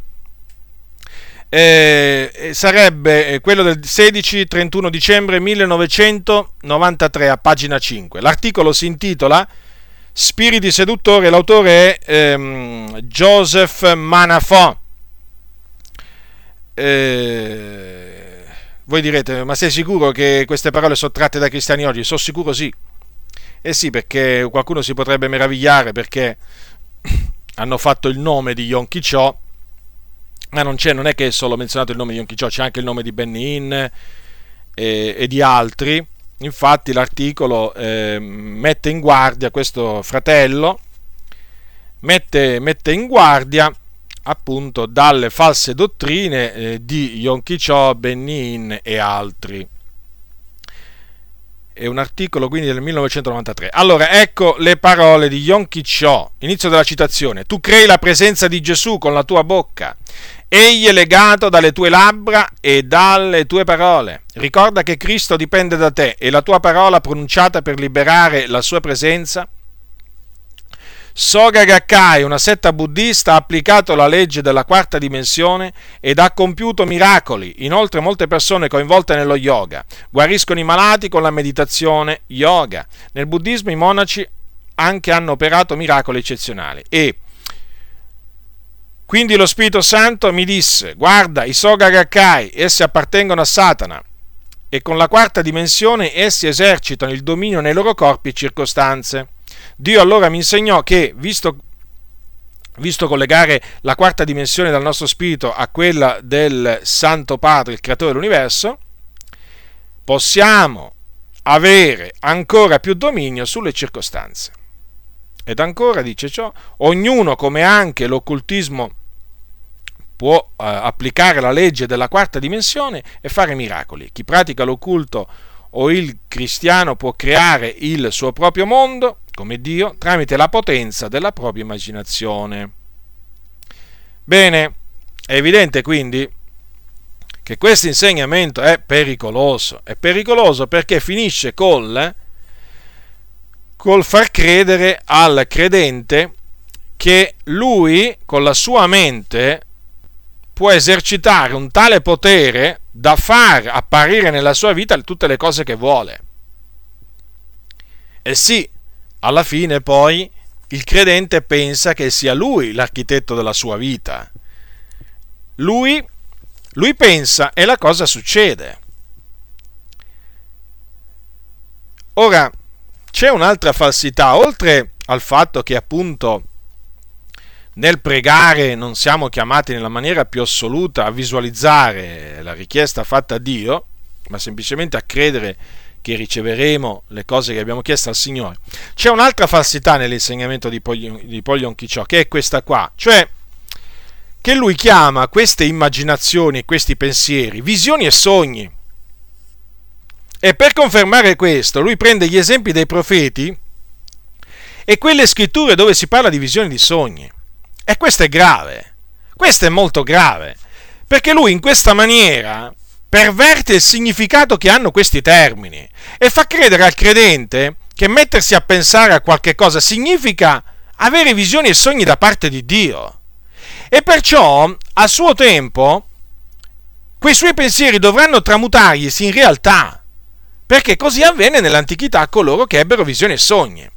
eh, sarebbe eh, quello del 16-31 dicembre 1993 a pagina 5. L'articolo si intitola Spiriti seduttori, l'autore è ehm, Joseph Manafò. Eh, voi direte, ma sei sicuro che queste parole sono tratte da cristiani oggi? Sono sicuro sì. Eh sì, perché qualcuno si potrebbe meravigliare perché hanno fatto il nome di Yonki Cho ma non, non è che è solo menzionato il nome di Yonkicho, c'è anche il nome di Benny Hinn e, e, di altri. Infatti l'articolo eh, mette in guardia questo fratello, mette, mette in guardia appunto dalle false dottrine eh, di Yonki Cho, Benny Hinn e altri. È un articolo quindi del 1993. Allora, ecco le parole di Yonki Cho. Inizio della citazione. Tu crei la presenza di Gesù con la tua bocca Egli è legato dalle tue labbra e dalle tue parole. Ricorda che Cristo dipende da te e la tua parola pronunciata per liberare la sua presenza. Soga Gakkai, una setta buddista, ha applicato la legge della quarta dimensione ed ha compiuto miracoli. Inoltre molte persone coinvolte nello yoga guariscono i malati con la meditazione yoga. Nel buddismo i monaci anche hanno operato miracoli eccezionali e quindi lo Spirito Santo mi disse, guarda, i Soga Gakkai, essi appartengono a Satana e con la quarta dimensione essi esercitano il dominio nei loro corpi e circostanze. Dio allora mi insegnò che, visto, visto collegare la quarta dimensione dal nostro spirito a quella del Santo Padre, il creatore dell'universo, possiamo avere ancora più dominio sulle circostanze. Ed ancora dice ciò, ognuno come anche l'occultismo può eh, applicare la legge della quarta dimensione e fare miracoli. Chi pratica l'occulto o il cristiano può creare il suo proprio mondo, come Dio, tramite la potenza della propria immaginazione. Bene, è evidente quindi che questo insegnamento è pericoloso. È pericoloso perché finisce col col far credere al credente che lui con la sua mente può esercitare un tale potere da far apparire nella sua vita tutte le cose che vuole. E sì, alla fine poi il credente pensa che sia lui l'architetto della sua vita. Lui, lui pensa e la cosa succede. Ora, c'è un'altra falsità, oltre al fatto che appunto nel pregare non siamo chiamati nella maniera più assoluta a visualizzare la richiesta fatta a Dio, ma semplicemente a credere che riceveremo le cose che abbiamo chiesto al Signore. C'è un'altra falsità nell'insegnamento di Poglion Chiciò, che è questa qua, cioè che lui chiama queste immaginazioni e questi pensieri visioni e sogni. E per confermare questo, lui prende gli esempi dei profeti e quelle scritture dove si parla di visioni di sogni. E questo è grave. Questo è molto grave. Perché lui in questa maniera perverte il significato che hanno questi termini e fa credere al credente che mettersi a pensare a qualche cosa significa avere visioni e sogni da parte di Dio. E perciò, a suo tempo, quei suoi pensieri dovranno tramutarglisi in realtà perché così avvenne nell'antichità a coloro che ebbero visioni e sogni.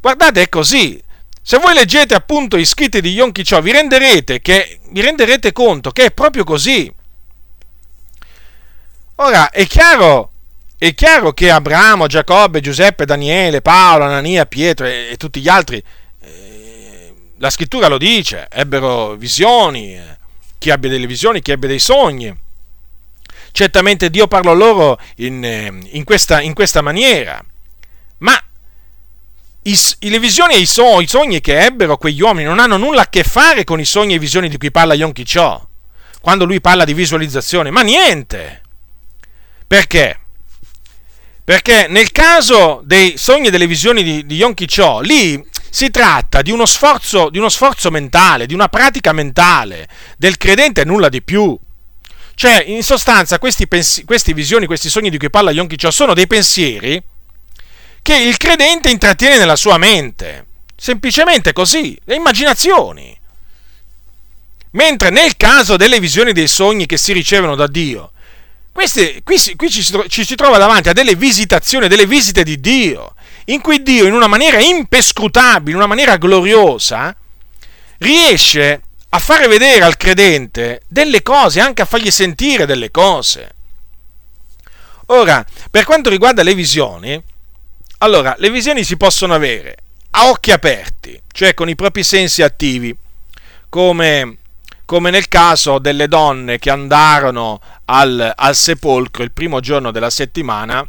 Guardate, è così. Se voi leggete appunto i scritti di Yom Kippur, vi vi renderete conto che è proprio così. Ora, è chiaro, è chiaro che Abramo, Giacobbe, Giuseppe, Daniele, Paolo, Anania, Pietro e, e tutti gli altri, eh, la scrittura lo dice, ebbero visioni, eh, chi abbia delle visioni, chi ebbe dei sogni. Certamente Dio parlò loro in, eh, in, questa, in questa, maniera, ma i, le visioni e i, so, i, sogni che ebbero quegli uomini non hanno nulla a che fare con i sogni e visioni di cui parla Yom Kippur, quando lui parla di visualizzazione, ma niente. Perché? Perché nel caso dei sogni e delle visioni di, di Yom Kippur, lì si tratta di uno, sforzo, di uno sforzo mentale, di una pratica mentale del credente e nulla di più. Cioè, in sostanza, questi, pensi- queste visioni, questi sogni di cui parla Yom Kippur sono dei pensieri che il credente intrattiene nella sua mente. Semplicemente così, le immaginazioni. Mentre nel caso delle visioni dei sogni che si ricevono da Dio, queste, qui, qui ci, ci, si, trova davanti a delle visitazioni, delle visite di Dio, in cui Dio in una maniera impescrutabile, in una maniera gloriosa, riesce a fare vedere al credente delle cose, anche a fargli sentire delle cose. Ora, per quanto riguarda le visioni, allora, le visioni si possono avere a occhi aperti, cioè con i propri sensi attivi, come come nel caso delle donne che andarono al, al sepolcro il primo giorno della settimana,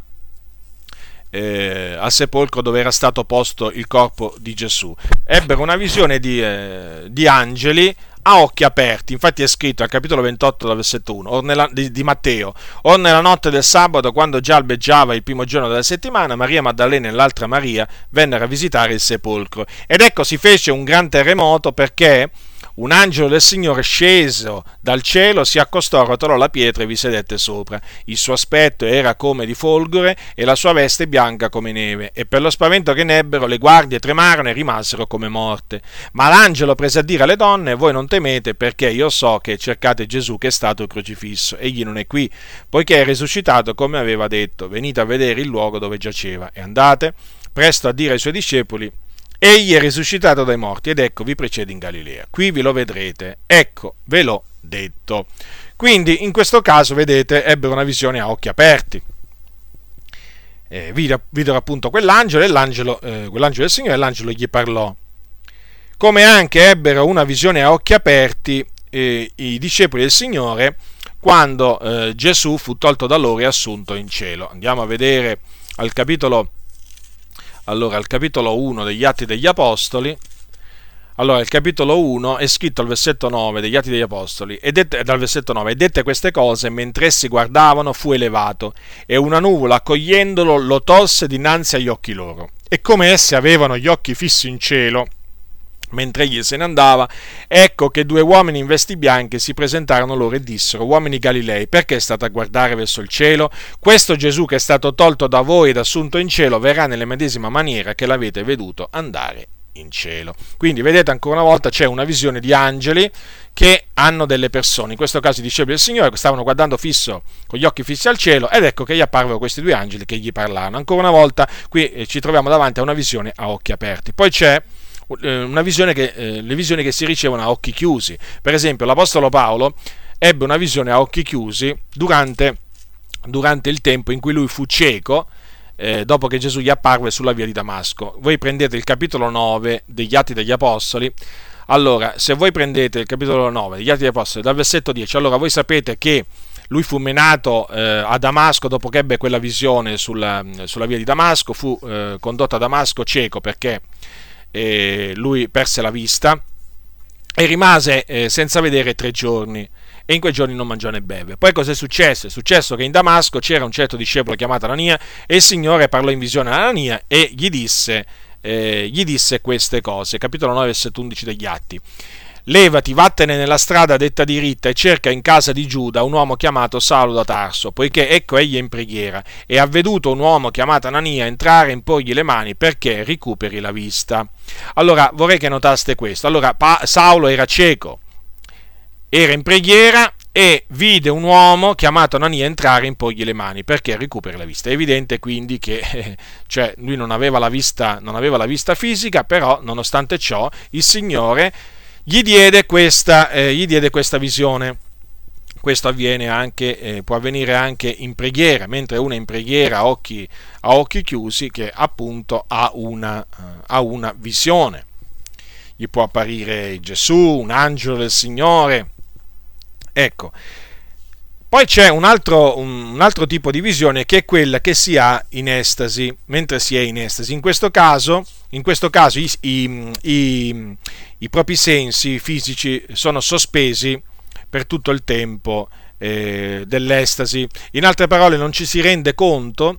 eh, al sepolcro dove era stato posto il corpo di Gesù. Ebbero una visione di, eh, di angeli a occhi aperti, infatti è scritto al capitolo 28, versetto 1 nella, di, di, Matteo, o nella notte del sabato, quando già albeggiava il primo giorno della settimana, Maria Maddalena e l'altra Maria vennero a visitare il sepolcro. Ed ecco si fece un gran terremoto perché un angelo del Signore sceso dal cielo si accostò, rotolò la pietra e vi sedette sopra. Il suo aspetto era come di folgore e la sua veste bianca come neve. E per lo spavento che nebbero le guardie tremarono e rimasero come morte. Ma l'angelo prese a dire alle donne: Voi non temete, perché io so che cercate Gesù che è stato crocifisso. Egli non è qui, poiché è risuscitato come aveva detto. Venite a vedere il luogo dove giaceva. E andate presto a dire ai suoi discepoli Egli è risuscitato dai morti ed ecco vi precede in Galilea. Qui vi lo vedrete. Ecco, ve l'ho detto. Quindi in questo caso, vedete, ebbero una visione a occhi aperti. Eh, videro appunto quell'angelo e l'angelo, eh, quell'angelo del Signore e l'angelo gli parlò. Come anche ebbero una visione a occhi aperti eh, i discepoli del Signore quando eh, Gesù fu tolto da loro e assunto in cielo. Andiamo a vedere al capitolo allora, al capitolo 1 degli Atti degli Apostoli, allora, il capitolo 1 è scritto al versetto 9 degli Atti degli Apostoli, e dette, dal versetto 9, e dette queste cose, mentre essi guardavano, fu elevato, e una nuvola, accogliendolo, lo tolse dinanzi agli occhi loro. E come essi avevano gli occhi fissi in cielo, Mentre egli se ne andava, ecco che due uomini in vesti bianche si presentarono loro e dissero, uomini Galilei, perché state a guardare verso il cielo? Questo Gesù che è stato tolto da voi ed assunto in cielo verrà nella medesima maniera che l'avete veduto andare in cielo. Quindi vedete ancora una volta c'è una visione di angeli che hanno delle persone, in questo caso i discepoli del Signore che stavano guardando fisso con gli occhi fissi al cielo ed ecco che gli apparvero questi due angeli che gli parlavano. Ancora una volta qui eh, ci troviamo davanti a una visione a occhi aperti. Poi c'è che, eh, le visioni che si ricevono a occhi chiusi. Per esempio, l'Apostolo Paolo ebbe una visione a occhi chiusi durante, durante il tempo in cui lui fu cieco. Eh, dopo che Gesù gli apparve sulla via di Damasco. Voi prendete il capitolo 9 degli Atti degli Apostoli. Allora, se voi prendete il capitolo 9 degli Atti degli Apostoli dal versetto 10, allora voi sapete che lui fu menato eh, a Damasco dopo che ebbe quella visione sulla, sulla via di Damasco, fu eh, condotto a Damasco cieco perché eh, lui perse la vista e rimase eh, senza vedere tre giorni e in quei giorni non mangiò né beve. Poi cosa è successo? È successo che in Damasco c'era un certo discepolo chiamato Anania e il Signore parlò in visione a Anania e gli disse, eh, gli disse queste cose. Capitolo 9, versetto 11 degli Atti. Levati, vattene nella strada detta diritta e cerca in casa di Giuda un uomo chiamato Saulo da Tarso, poiché ecco egli è in preghiera e ha veduto un uomo chiamato Anania entrare e imporgli le mani perché recuperi la vista. Allora vorrei che notaste questo. Allora Saulo era cieco, era in preghiera e vide un uomo chiamato Anania entrare e imporgli le mani perché recuperi la vista. È evidente quindi che cioè, lui non aveva, la vista, non aveva la vista fisica, però nonostante ciò il Signore gli diede questa, eh, gli diede questa visione. Questo avviene anche, eh, può avvenire anche in preghiera, mentre uno è in preghiera a occhi, a occhi chiusi, che appunto ha una, uh, ha una visione. Gli può apparire Gesù, un angelo del Signore. Ecco, poi c'è un altro, un altro, tipo di visione che è quella che si ha in estasi, mentre si è in estasi. In questo caso, in questo caso i, i, i, i propri sensi fisici sono sospesi per tutto il tempo eh, dell'estasi. In altre parole, non ci si rende conto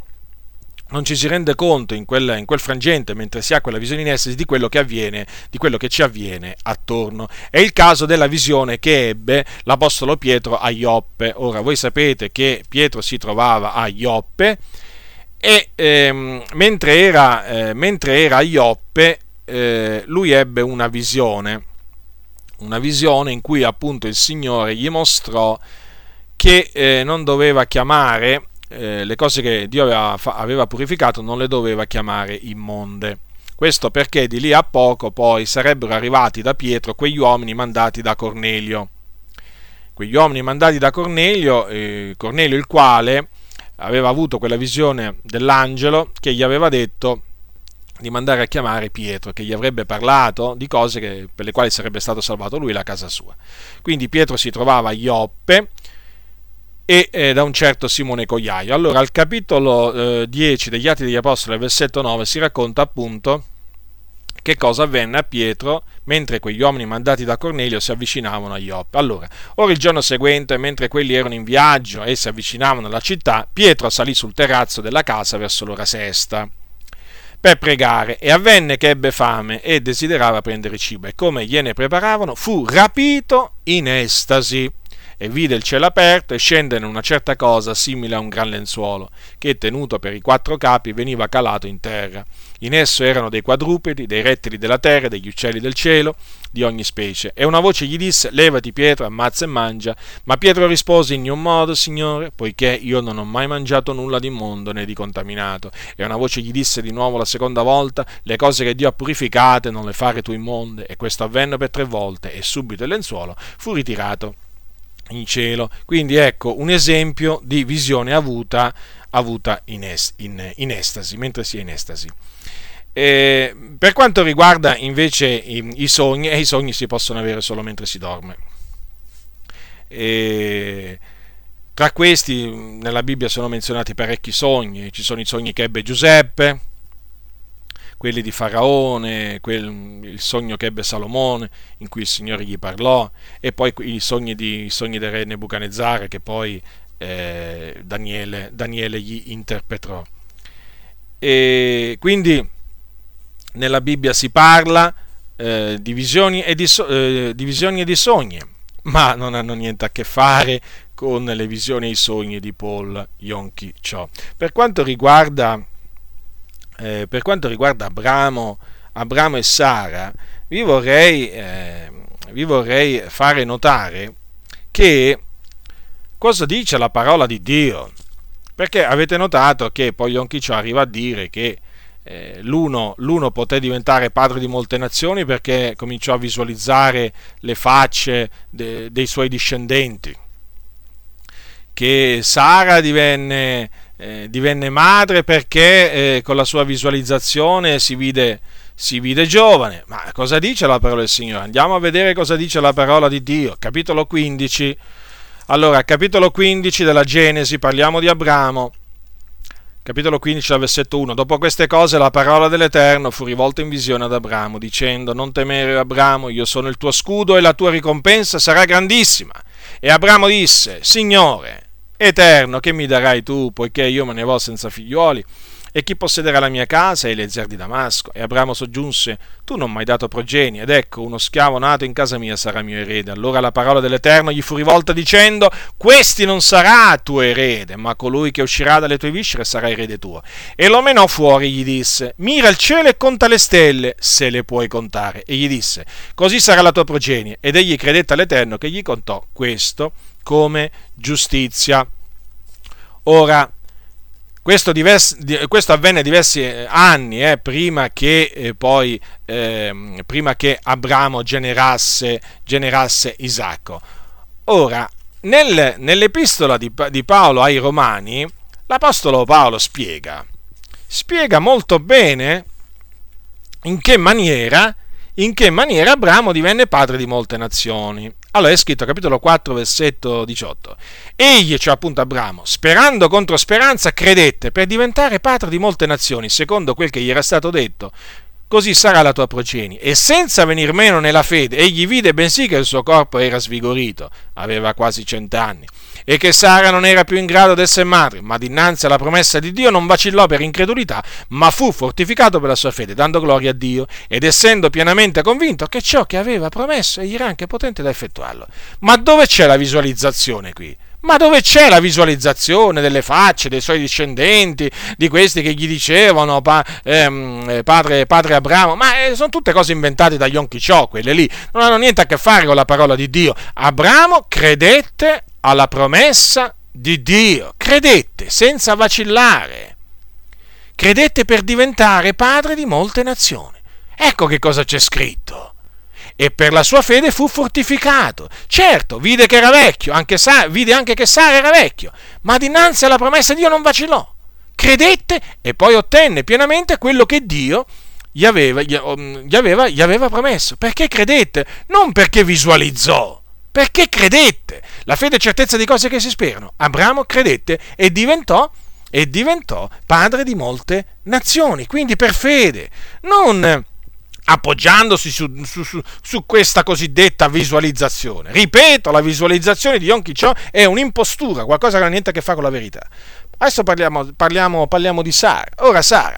non ci si rende conto in quel, in quel, frangente, mentre si ha quella visione in estasi, di quello che avviene, di quello che ci avviene attorno. È il caso della visione che ebbe l'Apostolo Pietro a Ioppe. Ora, voi sapete che Pietro si trovava a Ioppe e ehm, mentre, era, eh, mentre, era, a Ioppe, eh, lui ebbe una visione, una visione in cui appunto il Signore gli mostrò che eh, non doveva chiamare eh, le cose che Dio aveva, aveva purificato non le doveva chiamare immonde. Questo perché di lì a poco poi sarebbero arrivati da Pietro quegli uomini mandati da Cornelio. Quegli uomini mandati da Cornelio, eh, Cornelio il quale aveva avuto quella visione dell'angelo che gli aveva detto di mandare a chiamare Pietro, che gli avrebbe parlato di cose che, per le quali sarebbe stato salvato lui e la casa sua. Quindi Pietro si trovava a Ioppe, e eh, da un certo Simone Cogliaio. Allora, al capitolo eh, 10 degli Atti degli Apostoli, versetto 9, si racconta appunto che cosa avvenne a Pietro mentre quegli uomini mandati da Cornelio si avvicinavano a Ioppe. Allora, ora il giorno seguente, mentre quelli erano in viaggio e si avvicinavano alla città, Pietro salì sul terrazzo della casa verso l'ora sesta per pregare e avvenne che ebbe fame e desiderava prendere cibo e come gliene preparavano fu rapito in estasi e vide il cielo aperto e scendere una certa cosa simile a un gran lenzuolo, che tenuto per i quattro capi veniva calato in terra. In esso erano dei quadrupedi, dei rettili della terra, degli uccelli del cielo, di ogni specie. E una voce gli disse, levati Pietro, ammazza e mangia. Ma Pietro rispose, in niun modo, Signore, poiché io non ho mai mangiato nulla di immondo né di contaminato. E una voce gli disse di nuovo la seconda volta, le cose che Dio ha purificate non le fare tu immonde. E questo avvenne per tre volte, e subito il lenzuolo fu ritirato in cielo. Quindi ecco un esempio di visione avuta, avuta in, est, in, in, estasi, mentre si è in estasi. E per quanto riguarda invece i, i sogni, eh, i sogni si possono avere solo mentre si dorme. E tra questi nella Bibbia sono menzionati parecchi sogni, ci sono i sogni che ebbe Giuseppe, quelli di Faraone, quel, il sogno che ebbe Salomone, in cui il Signore gli parlò, e poi i sogni, di, i sogni del re Nebuchadnezzar che poi eh, Daniele, Daniele gli interpretò. E quindi nella Bibbia si parla eh, di, visioni e di, eh, di visioni e di sogni, ma non hanno niente a che fare con le visioni e i sogni di Paul Yonki Cho. Per quanto riguarda eh, per quanto riguarda Abramo, Abramo e Sara, vi vorrei, eh, vi vorrei fare notare che cosa dice la parola di Dio. Perché avete notato che poi Kippur arriva a dire che eh, l'uno, l'uno, poté diventare padre di molte nazioni perché cominciò a visualizzare le facce de, dei suoi discendenti, che Sara divenne eh, divenne madre perché eh, con la sua visualizzazione si vide, si vide giovane. Ma cosa dice la parola del Signore? Andiamo a vedere cosa dice la parola di Dio. Capitolo 15. Allora, capitolo 15 della Genesi, parliamo di Abramo. Capitolo 15, versetto 1. Dopo queste cose la parola dell'Eterno fu rivolta in visione ad Abramo, dicendo, non temere Abramo, io sono il tuo scudo e la tua ricompensa sarà grandissima. E Abramo disse, Signore, Eterno, che mi darai tu, poiché io me ne vo senza figliuoli? E chi possederà la mia casa e Eliezer di Damasco? E Abramo soggiunse, tu non mi hai dato progenie, ed ecco, uno schiavo nato in casa mia sarà mio erede. Allora la parola dell'Eterno gli fu rivolta dicendo, questi non sarà tuo erede, ma colui che uscirà dalle tue viscere sarà erede tuo. E lo menò fuori gli disse, mira il cielo e conta le stelle, se le puoi contare. E gli disse, così sarà la tua progenie. Ed egli credette all'Eterno che gli contò questo come giustizia. Ora, questo, diversi, questo, avvenne diversi eh, anni eh, prima, che, eh, poi, eh, prima che Abramo generasse, generasse Isacco. Ora, nel, nell'epistola di, di Paolo ai Romani, l'Apostolo Paolo spiega, spiega molto bene in che maniera, in che maniera Abramo divenne padre di molte nazioni. Allora è scritto capitolo 4 versetto 18. Egli, cioè appunto Abramo, sperando contro speranza, credette per diventare padre di molte nazioni, secondo quel che gli era stato detto. Così sarà la tua progenie. E senza venir meno nella fede, egli vide bensì che il suo corpo era svigorito, aveva quasi cent'anni e che Sara non era più in grado di essere madre, ma dinanzi alla promessa di Dio non vacillò per incredulità, ma fu fortificato per la sua fede, dando gloria a Dio ed essendo pienamente convinto che ciò che aveva promesso egli era anche potente da effettuarlo. Ma dove c'è la visualizzazione qui? Ma dove c'è la visualizzazione delle facce dei suoi discendenti, di questi che gli dicevano pa, ehm, eh, padre, padre, Abramo? Ma eh, sono tutte cose inventate da Kippur, quelle lì, non hanno niente a che fare con la parola di Dio. Abramo credette alla promessa di Dio, credette senza vacillare, credette per diventare padre di molte nazioni. Ecco che cosa c'è scritto e per la sua fede fu fortificato. Certo, vide che era vecchio, anche Sa- vide anche che Sara era vecchio, ma dinanzi alla promessa di Dio non vacillò. Credette e poi ottenne pienamente quello che Dio gli aveva, gli, um, aveva, gli aveva promesso. Perché credette? Non perché visualizzò, perché credette. La fede è certezza di cose che si sperano. Abramo credette e diventò e diventò padre di molte nazioni, quindi per fede, non appoggiandosi su, su, su, su, questa cosiddetta visualizzazione. Ripeto, la visualizzazione di Yom Kippur è un'impostura, qualcosa che non ha niente a che fare con la verità. Adesso parliamo, parliamo, parliamo di Sara. Ora Sara,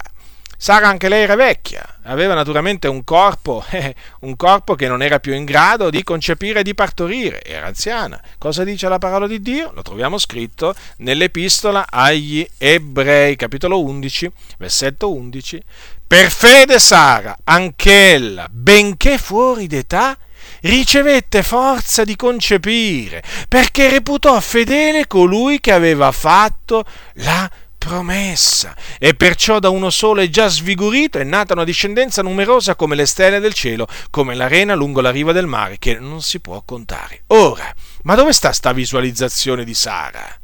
Sara anche lei era vecchia, aveva naturalmente un corpo, eh, un corpo che non era più in grado di concepire e di partorire, era anziana. Cosa dice la parola di Dio? Lo troviamo scritto nell'epistola agli Ebrei, capitolo 11, versetto 11. Per fede Sara, anch'ella, benché fuori d'età, ricevette forza di concepire, perché reputò fedele colui che aveva fatto la promessa. E perciò da uno solo è già svigorito, è nata una discendenza numerosa come le stelle del cielo, come l'arena lungo la riva del mare, che non si può contare. Ora, ma dove sta sta visualizzazione di Sara?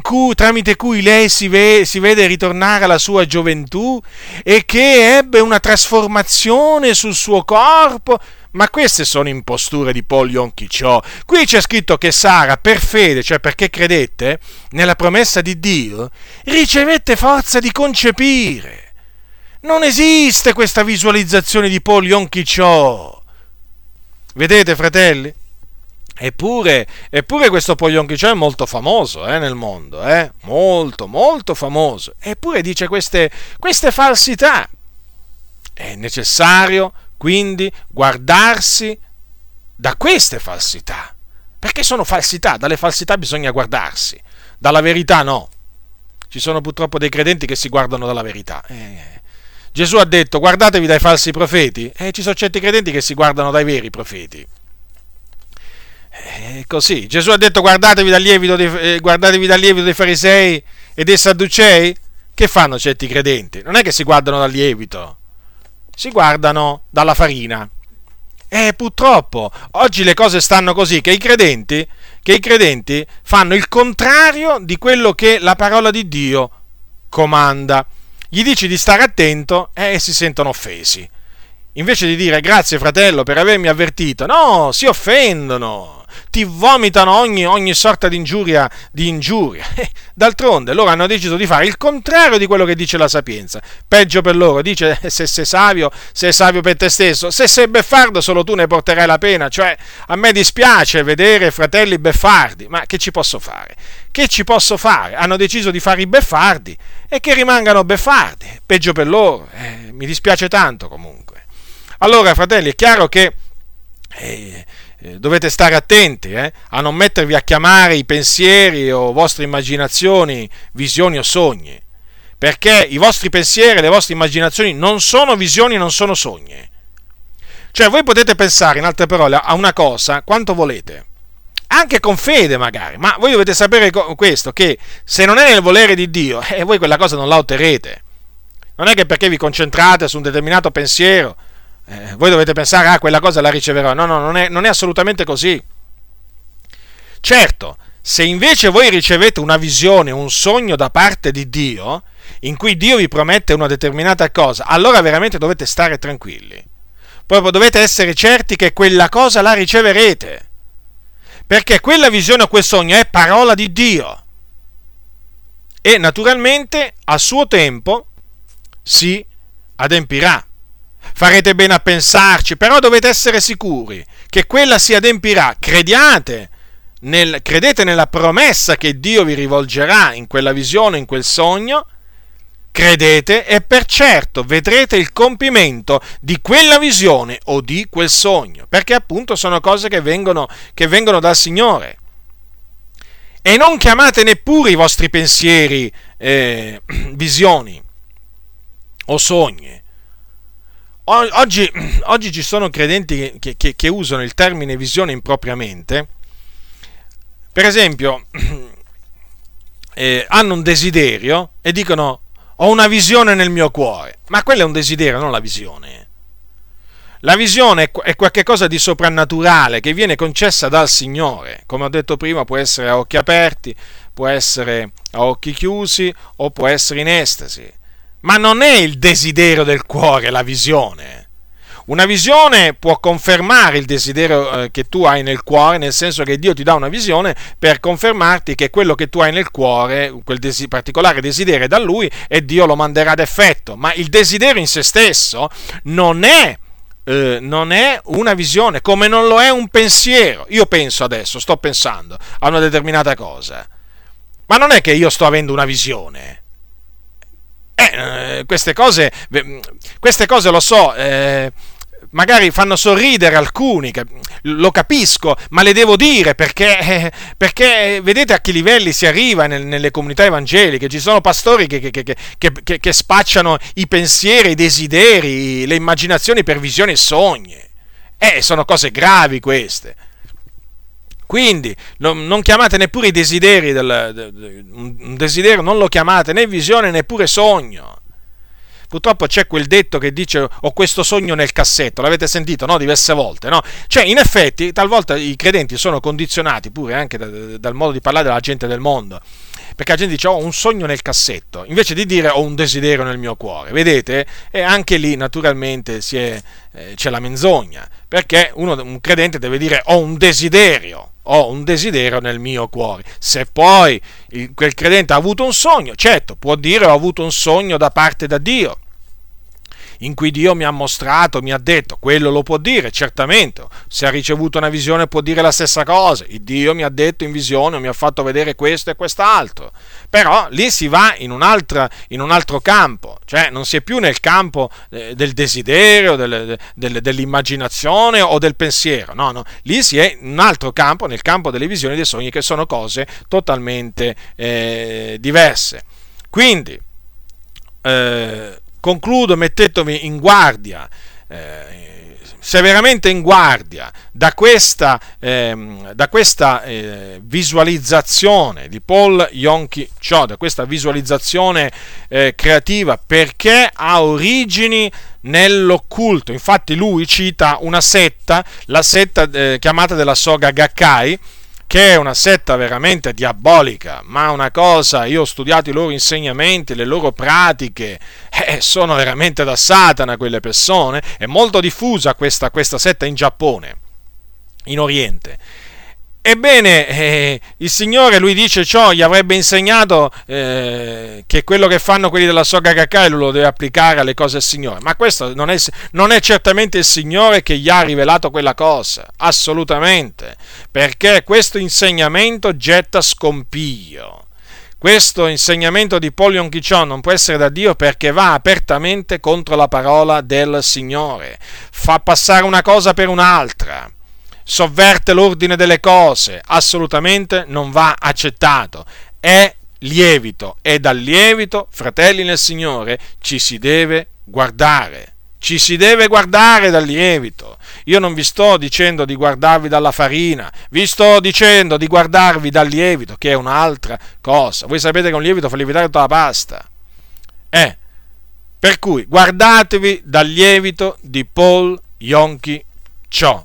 cui, tramite cui lei si, ve, si vede ritornare alla sua gioventù e che ebbe una trasformazione sul suo corpo. Ma queste sono imposture di Paul Yonchicio. Qui c'è scritto che Sara, per fede, cioè perché credette nella promessa di Dio, ricevette forza di concepire. Non esiste questa visualizzazione di Paul Yonchicio. Vedete, fratelli? Eppure, eppure questo Poglionchiccio è molto famoso eh, nel mondo, eh? molto, molto famoso. Eppure dice queste, queste falsità. È necessario quindi guardarsi da queste falsità. Perché sono falsità, dalle falsità bisogna guardarsi, dalla verità no. Ci sono purtroppo dei credenti che si guardano dalla verità. Eh, Gesù ha detto guardatevi dai falsi profeti e ci sono certi credenti che si guardano dai veri profeti. È così. Gesù ha detto guardatevi dal lievito dei, eh, guardatevi dal lievito dei farisei e dei sadducei. Che fanno certi credenti? Non è che si guardano dal lievito, si guardano dalla farina. E purtroppo oggi le cose stanno così che i credenti, che i credenti fanno il contrario di quello che la parola di Dio comanda. Gli dici di stare attento e si sentono offesi. Invece di dire grazie fratello per avermi avvertito, no, si offendono ti vomitano ogni, ogni sorta di ingiuria, di ingiuria. D'altronde loro hanno deciso di fare il contrario di quello che dice la sapienza. Peggio per loro, dice se sei savio, sei savio per te stesso. Se sei beffardo solo tu ne porterai la pena. Cioè, a me dispiace vedere fratelli beffardi, ma che ci posso fare? Che ci posso fare? Hanno deciso di fare i beffardi e che rimangano beffardi. Peggio per loro. Eh, mi dispiace tanto comunque. Allora, fratelli, è chiaro che... Eh, eh, dovete stare attenti eh, a non mettervi a chiamare i pensieri o vostre immaginazioni visioni o sogni, perché i vostri pensieri e le vostre immaginazioni non sono visioni non sono sogni. Cioè voi potete pensare, in altre parole, a una cosa quanto volete, anche con fede magari, ma voi dovete sapere questo, che se non è nel volere di Dio, eh, voi quella cosa non la otterrete. Non è che perché vi concentrate su un determinato pensiero, eh, voi dovete pensare, ah, quella cosa la riceverò. No, no, non è, non è assolutamente così. Certo, se invece voi ricevete una visione, un sogno da parte di Dio, in cui Dio vi promette una determinata cosa, allora veramente dovete stare tranquilli. Proprio dovete essere certi che quella cosa la riceverete. Perché quella visione o quel sogno è parola di Dio. E naturalmente a suo tempo si adempirà. Farete bene a pensarci, però dovete essere sicuri che quella si adempirà. Crediate nel, credete nella promessa che Dio vi rivolgerà in quella visione, in quel sogno, credete e per certo vedrete il compimento di quella visione o di quel sogno, perché appunto sono cose che vengono, che vengono dal Signore. E non chiamate neppure i vostri pensieri eh, visioni o sogni. Oggi, oggi, ci sono credenti che, che, che usano il termine visione impropriamente. Per esempio, eh, hanno un desiderio e dicono ho una visione nel mio cuore, ma quello è un desiderio, non la visione. La visione è qualcosa di soprannaturale che viene concessa dal Signore. Come ho detto prima, può essere a occhi aperti, può essere a occhi chiusi o può essere in estasi. Ma non è il desiderio del cuore la visione. Una visione può confermare il desiderio eh, che tu hai nel cuore, nel senso che Dio ti dà una visione per confermarti che quello che tu hai nel cuore, quel desi- particolare desiderio è da Lui e Dio lo manderà ad effetto. Ma il desiderio in se stesso non è, eh, non è una visione, come non lo è un pensiero. Io penso adesso, sto pensando a una determinata cosa, ma non è che io sto avendo una visione. Eh, queste cose, queste cose lo so, eh, magari fanno sorridere alcuni, lo capisco, ma le devo dire perché, perché vedete a che livelli si arriva nelle comunità evangeliche, ci sono pastori che, che, che, che spacciano i pensieri, i desideri, le immaginazioni per visioni e sogni. Eh, sono cose gravi queste. Quindi non, non, chiamate neppure i desideri, del, de, de, un desiderio non lo chiamate né visione neppure sogno. Purtroppo c'è quel detto che dice ho questo sogno nel cassetto, l'avete sentito no? diverse volte, no? Cioè, in effetti, talvolta i credenti sono condizionati pure anche da, dal modo di parlare della gente del mondo perché la gente dice ho un sogno nel cassetto, invece di dire ho un desiderio nel mio cuore. Vedete? E anche lì naturalmente è, eh, c'è la menzogna, perché uno, un credente deve dire ho un desiderio, ho un desiderio nel mio cuore. Se poi quel credente ha avuto un sogno, certo, può dire ho avuto un sogno da parte da Dio in cui Dio mi ha mostrato, mi ha detto, quello lo può dire, certamente, se ha ricevuto una visione può dire la stessa cosa, il Dio mi ha detto in visione, mi ha fatto vedere questo e quest'altro, però lì si va in, in un altro campo, cioè non si è più nel campo eh, del desiderio, del, del, dell'immaginazione o del pensiero, no, no, lì si è in un altro campo, nel campo delle visioni e dei sogni, che sono cose totalmente eh, diverse. Quindi, eh, concludo mettendomi in guardia, eh, severamente in guardia da questa, eh, da questa eh, visualizzazione di Paul Yonki Cho, da questa visualizzazione eh, creativa, perché ha origini nell'occulto. Infatti lui cita una setta, la setta eh, chiamata della Soga Gakkai, che è una setta veramente diabolica, ma una cosa, io ho studiato i loro insegnamenti, le loro pratiche, eh, sono veramente da Satana quelle persone, è molto diffusa questa, questa setta in Giappone, in Oriente. Ebbene, eh, il Signore, lui dice ciò, gli avrebbe insegnato eh, che quello che fanno quelli della Soga Kakai lo deve applicare alle cose del Signore. Ma questo non è, non è certamente il Signore che gli ha rivelato quella cosa, assolutamente, perché questo insegnamento getta scompiglio. Questo insegnamento di Polion Chichon non può essere da Dio perché va apertamente contro la parola del Signore, fa passare una cosa per un'altra sovverte l'ordine delle cose, assolutamente non va accettato. È lievito e dal lievito, fratelli nel Signore, ci si deve guardare. Ci si deve guardare dal lievito. Io non vi sto dicendo di guardarvi dalla farina, vi sto dicendo di guardarvi dal lievito, che è un'altra cosa. Voi sapete che un lievito fa lievitare tutta la pasta. Eh, per cui guardatevi dal lievito di Paul Yonki Cho.